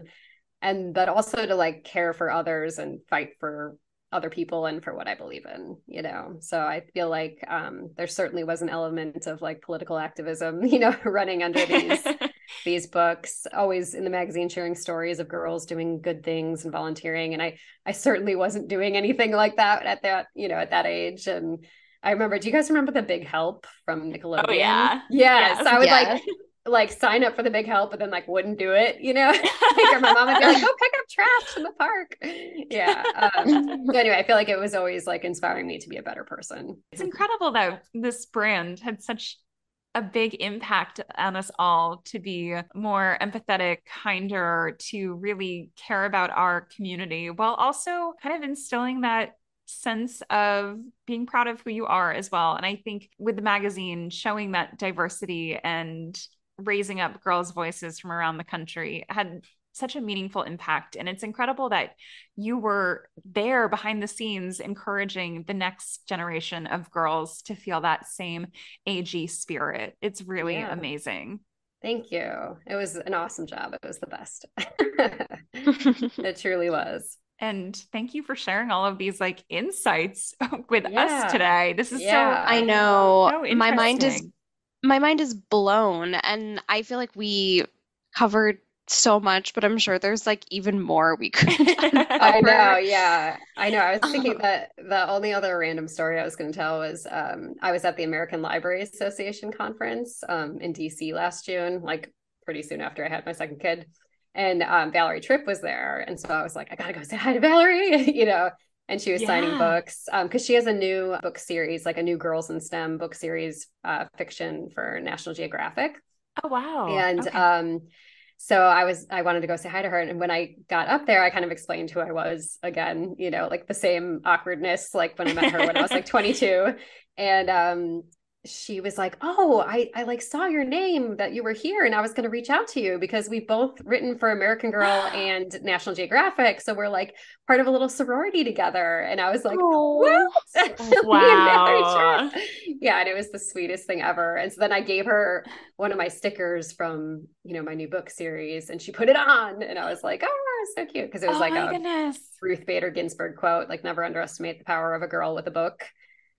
And but also to like care for others and fight for other people and for what I believe in, you know. So I feel like um, there certainly was an element of like political activism, <laughs> you know, running under <laughs> these these books. Always in the magazine sharing stories of girls doing good things and volunteering, and I I certainly wasn't doing anything like that at that you know at that age. And I remember, do you guys remember the Big Help from Nickelodeon? Oh yeah, yes. yes. I would like like sign up for the big help but then like wouldn't do it you know <laughs> <laughs> like or my mom would be like go pick up trash in the park yeah um, <laughs> but anyway i feel like it was always like inspiring me to be a better person it's incredible that this brand had such a big impact on us all to be more empathetic, kinder, to really care about our community while also kind of instilling that sense of being proud of who you are as well. And I think with the magazine showing that diversity and raising up girls' voices from around the country had such a meaningful impact. And it's incredible that you were there behind the scenes, encouraging the next generation of girls to feel that same AG spirit. It's really yeah. amazing. Thank you. It was an awesome job. It was the best. <laughs> it truly was. And thank you for sharing all of these like insights <laughs> with yeah. us today. This is yeah. so I know. So My mind is my mind is blown and I feel like we covered so much, but I'm sure there's like even more we could <laughs> <laughs> I know, yeah. I know. I was thinking <laughs> that the only other random story I was going to tell was um, I was at the American Library Association conference um, in DC last June, like pretty soon after I had my second kid. And um, Valerie Tripp was there. And so I was like, I got to go say hi to Valerie, you know. And she was yeah. signing books because um, she has a new book series, like a new Girls in STEM book series, uh, fiction for National Geographic. Oh, wow. And okay. um, so I was I wanted to go say hi to her. And when I got up there I kind of explained who I was again you know like the same awkwardness like when I met her when I was like <laughs> 22 and um she was like, "Oh, I I like saw your name that you were here, and I was going to reach out to you because we've both written for American Girl <gasps> and National Geographic, so we're like part of a little sorority together." And I was like, <laughs> oh, "Wow, yeah!" And it was the sweetest thing ever. And so then I gave her one of my stickers from you know my new book series, and she put it on, and I was like, "Oh, so cute," because it was oh like a goodness. Ruth Bader Ginsburg quote, like "Never underestimate the power of a girl with a book."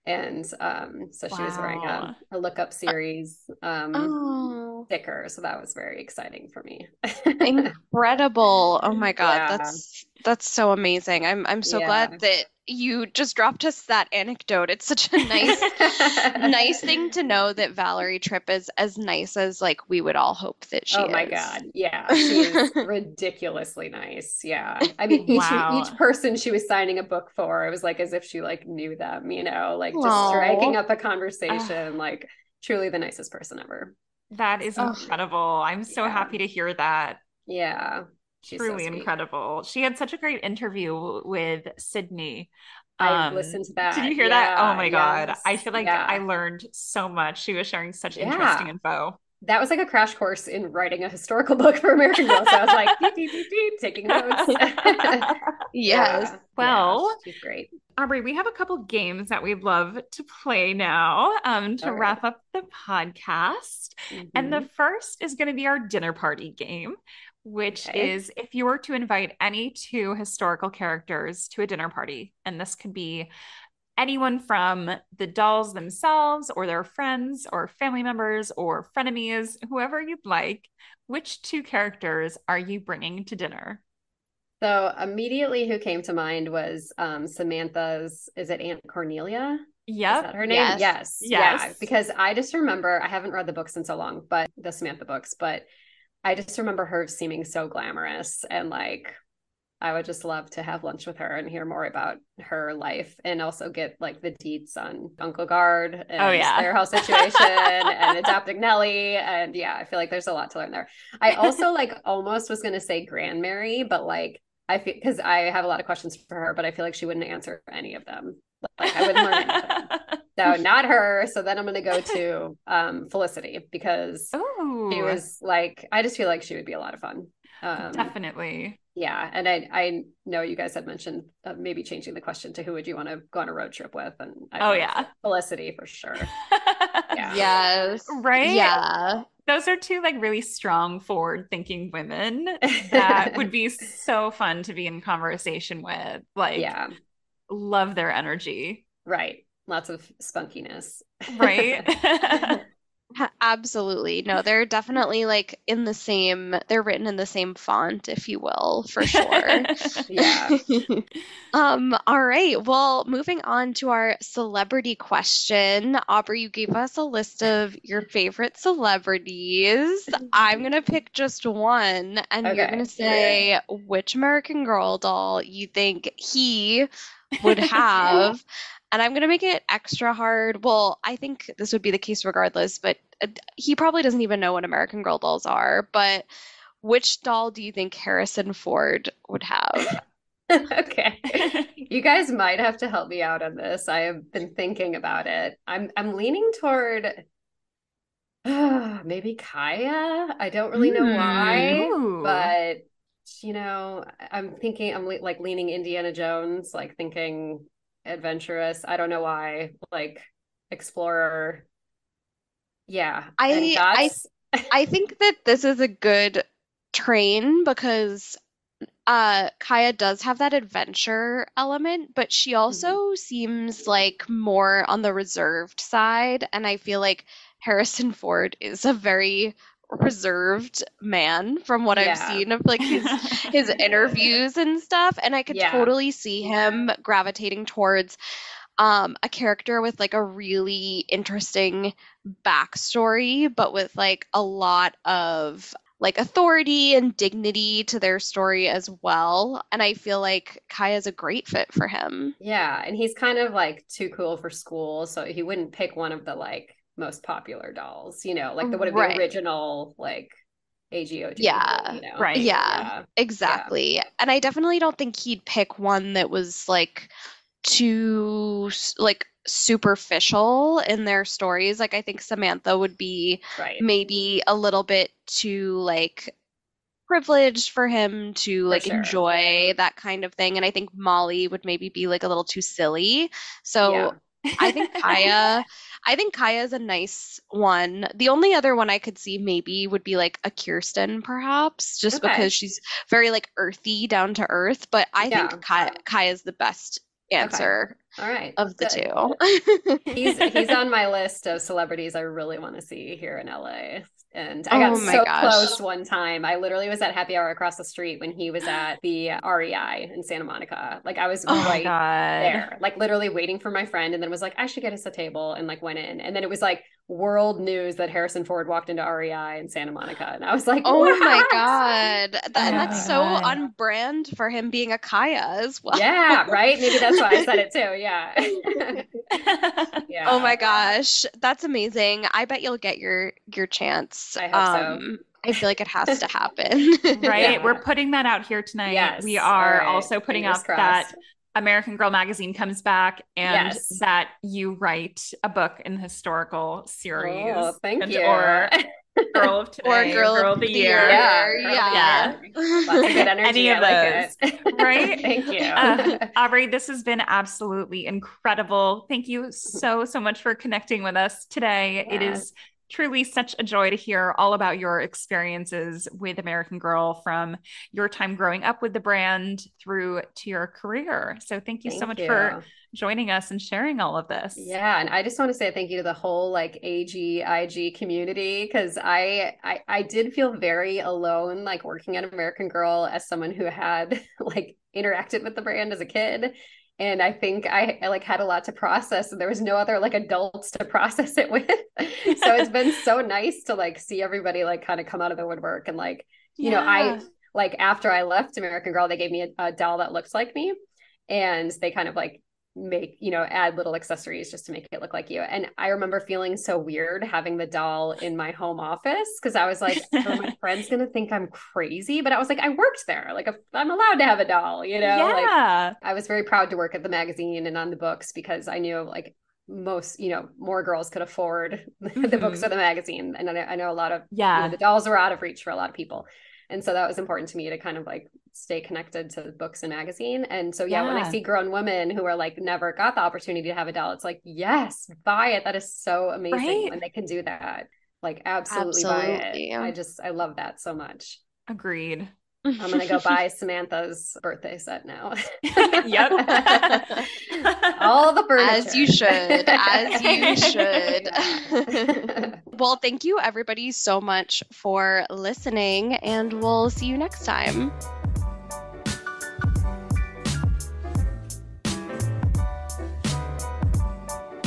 And um, so she wow. was wearing a, a lookup series um, oh. sticker so that was very exciting for me <laughs> incredible oh my god yeah. that's that's so amazing i'm i'm so yeah. glad that you just dropped us that anecdote. It's such a nice, <laughs> nice thing to know that Valerie Tripp is as nice as like we would all hope that she. Is. Oh my god, yeah, <laughs> she is ridiculously nice. Yeah, I mean, each wow. each person she was signing a book for, it was like as if she like knew them. You know, like just Aww. striking up a conversation. like truly the nicest person ever. That is incredible. I'm so yeah. happy to hear that. Yeah. She's truly so incredible. She had such a great interview with Sydney. I um, listened to that. Did you hear yeah, that? Oh my god! I feel like yeah. I learned so much. She was sharing such yeah. interesting info. That was like a crash course in writing a historical book for American Girl. So I was like, deep, deep, deep, deep, taking notes. <laughs> <laughs> yes. Well, she's great. Aubre, we have a couple games that we'd love to play now um, to right. wrap up the podcast. Mm-hmm. And the mm-hmm. first is going to be our dinner party game which okay. is if you were to invite any two historical characters to a dinner party, and this could be anyone from the dolls themselves or their friends or family members or frenemies, whoever you'd like, which two characters are you bringing to dinner? So immediately who came to mind was um, Samantha's, is it Aunt Cornelia? Yep. Is that her name? Yes. yes. yes. Yeah. Because I just remember, I haven't read the books in so long, but the Samantha books, but I just remember her seeming so glamorous and like I would just love to have lunch with her and hear more about her life and also get like the deets on Uncle Gard oh, and oh, yeah. their house <laughs> situation and adopting Nellie. And yeah, I feel like there's a lot to learn there. I also <laughs> like almost was going to say Grandmary, but like I feel because I have a lot of questions for her, but I feel like she wouldn't answer any of them. Like I wouldn't learn anything. <laughs> So <laughs> not her. So then I'm gonna go to um, Felicity because Ooh. she was like, I just feel like she would be a lot of fun. Um, Definitely. Yeah, and I I know you guys had mentioned uh, maybe changing the question to who would you want to go on a road trip with, and I oh yeah, Felicity for sure. <laughs> yeah. Yes. Right. Yeah. Those are two like really strong, forward-thinking women <laughs> that would be so fun to be in conversation with. Like, yeah, love their energy. Right. Lots of spunkiness. Right. <laughs> <laughs> Absolutely. No, they're definitely like in the same, they're written in the same font, if you will, for sure. <laughs> yeah. um, all right. Well, moving on to our celebrity question. Aubre, you gave us a list of your favorite celebrities. I'm going to pick just one, and okay. you're going to say okay. which American Girl doll you think he would have. And I'm going to make it extra hard. Well, I think this would be the case regardless, but uh, he probably doesn't even know what American Girl dolls are. But which doll do you think Harrison Ford would have? <laughs> okay. you guys might have to help me out on this. I have been thinking about it. I'm I'm leaning toward uh, <sighs> maybe Kaya. I don't really know why, Ooh. but you know, I'm thinking I'm le- like leaning Indiana Jones, like thinking adventurous. I don't know why, like explorer. Yeah, I I I think that this is a good train because uh Kaya does have that adventure element, but she also mm-hmm. seems like more on the reserved side and I feel like Harrison Ford is a very reserved man from what Yeah. I've seen of like his <laughs> his interviews and stuff and I could Yeah. totally see him gravitating towards um a character with like a really interesting backstory but with like a lot of like authority and dignity to their story as well and I feel like Kaya's a great fit for him. Yeah, and he's kind of like too cool for school, so he wouldn't pick one of the like most popular dolls, you know, like the mm, one of Right. the original like AGOG. Yeah, you know? right. Yeah. Exactly. And I definitely don't think he'd pick one that was like too like superficial in their stories. Like I think Samantha would be right. maybe a little bit too like privileged for him to like sure. enjoy that kind of thing. And I think Molly would maybe be like a little too silly. So Yeah. I think <laughs> Kaya, I think Kaya is a nice one. The only other one I could see maybe would be like a Kirsten, perhaps, just Okay. because she's very like earthy, down to earth. But I Yeah. think Kaya, Kaya is the best answer All right. of the Good. two. He's he's <laughs> on my list of celebrities I really want to see here in LA. And I got Oh so gosh. close one time. I literally was at happy hour across the street when he was at the REI in Santa Monica. Like I was Oh right there, like literally waiting for my friend, and then was like, I should get us a table, and like went in, and then it was like world news that Harrison Ford walked into REI in Santa Monica, and I was like, Oh my god. That, and Oh that's my so God. on brand for him being a Kaya as well. Yeah, right. Maybe that's why I said it too. Yeah, <laughs> yeah. Oh my gosh, that's amazing. I bet you'll get your your chance. I hope so. um, I feel like it has to <laughs> happen. right? Yeah. We're putting that out here tonight. Yes. We are right. also putting Fingers out that crossed. American Girl magazine comes back and Yes. that you write a book in the historical series. Oh, thank and- you. Or Girl of <laughs> Today, or Today, girl, of the year. Yeah, Yeah. Girl of the Lots of good <laughs> energy. Any of I like <laughs> right? Thank you. Uh, Aubre, this has been absolutely incredible. Thank you so, so much for connecting with us today. It Yeah. is truly such a joy to hear all about your experiences with American Girl from your time growing up with the brand through to your career. So thank you so much you. for joining us and sharing all of this. Yeah, and I just want to say thank you to the whole like AG IG community because I, I I did feel very alone like working at American Girl as someone who had <laughs> like interacted with the brand as a kid. And I think I, I like had a lot to process and there was no other like adults to <laughs> process it with. so it's <laughs> been so nice to like see everybody like kind of come out of the woodwork and like you know, I- like after I left American Girl, they gave me a, a doll that looks like me, and they kind of like make you know add little accessories just to make it look like you. And I remember feeling so weird having the doll in my home office because I was like, are my <laughs> friends gonna think I'm crazy? But I was like, I worked there, like I'm allowed to have a doll, you know? Like yeah. I was very proud to work at the magazine and on the books because I knew like most you know more girls could afford <laughs> the books or mm-hmm. the magazine and I know, I know a lot of you yeah. know, the dolls were out of reach for a lot of people. And so that was important to me to kind of like stay connected to books and magazine. And so, yeah, when I see grown women who are like never got the opportunity to have a doll, it's like, yes, buy it. That is so amazing Right? when they can do that. Like, absolutely, buy Absolutely. it. I just, I love that so much. Agreed. I'm going to go buy <laughs> Samantha's birthday set now. Yep. <laughs> <laughs> All the furniture. As you should, as you should. Well, thank you everybody so much for listening, and we'll see you next time.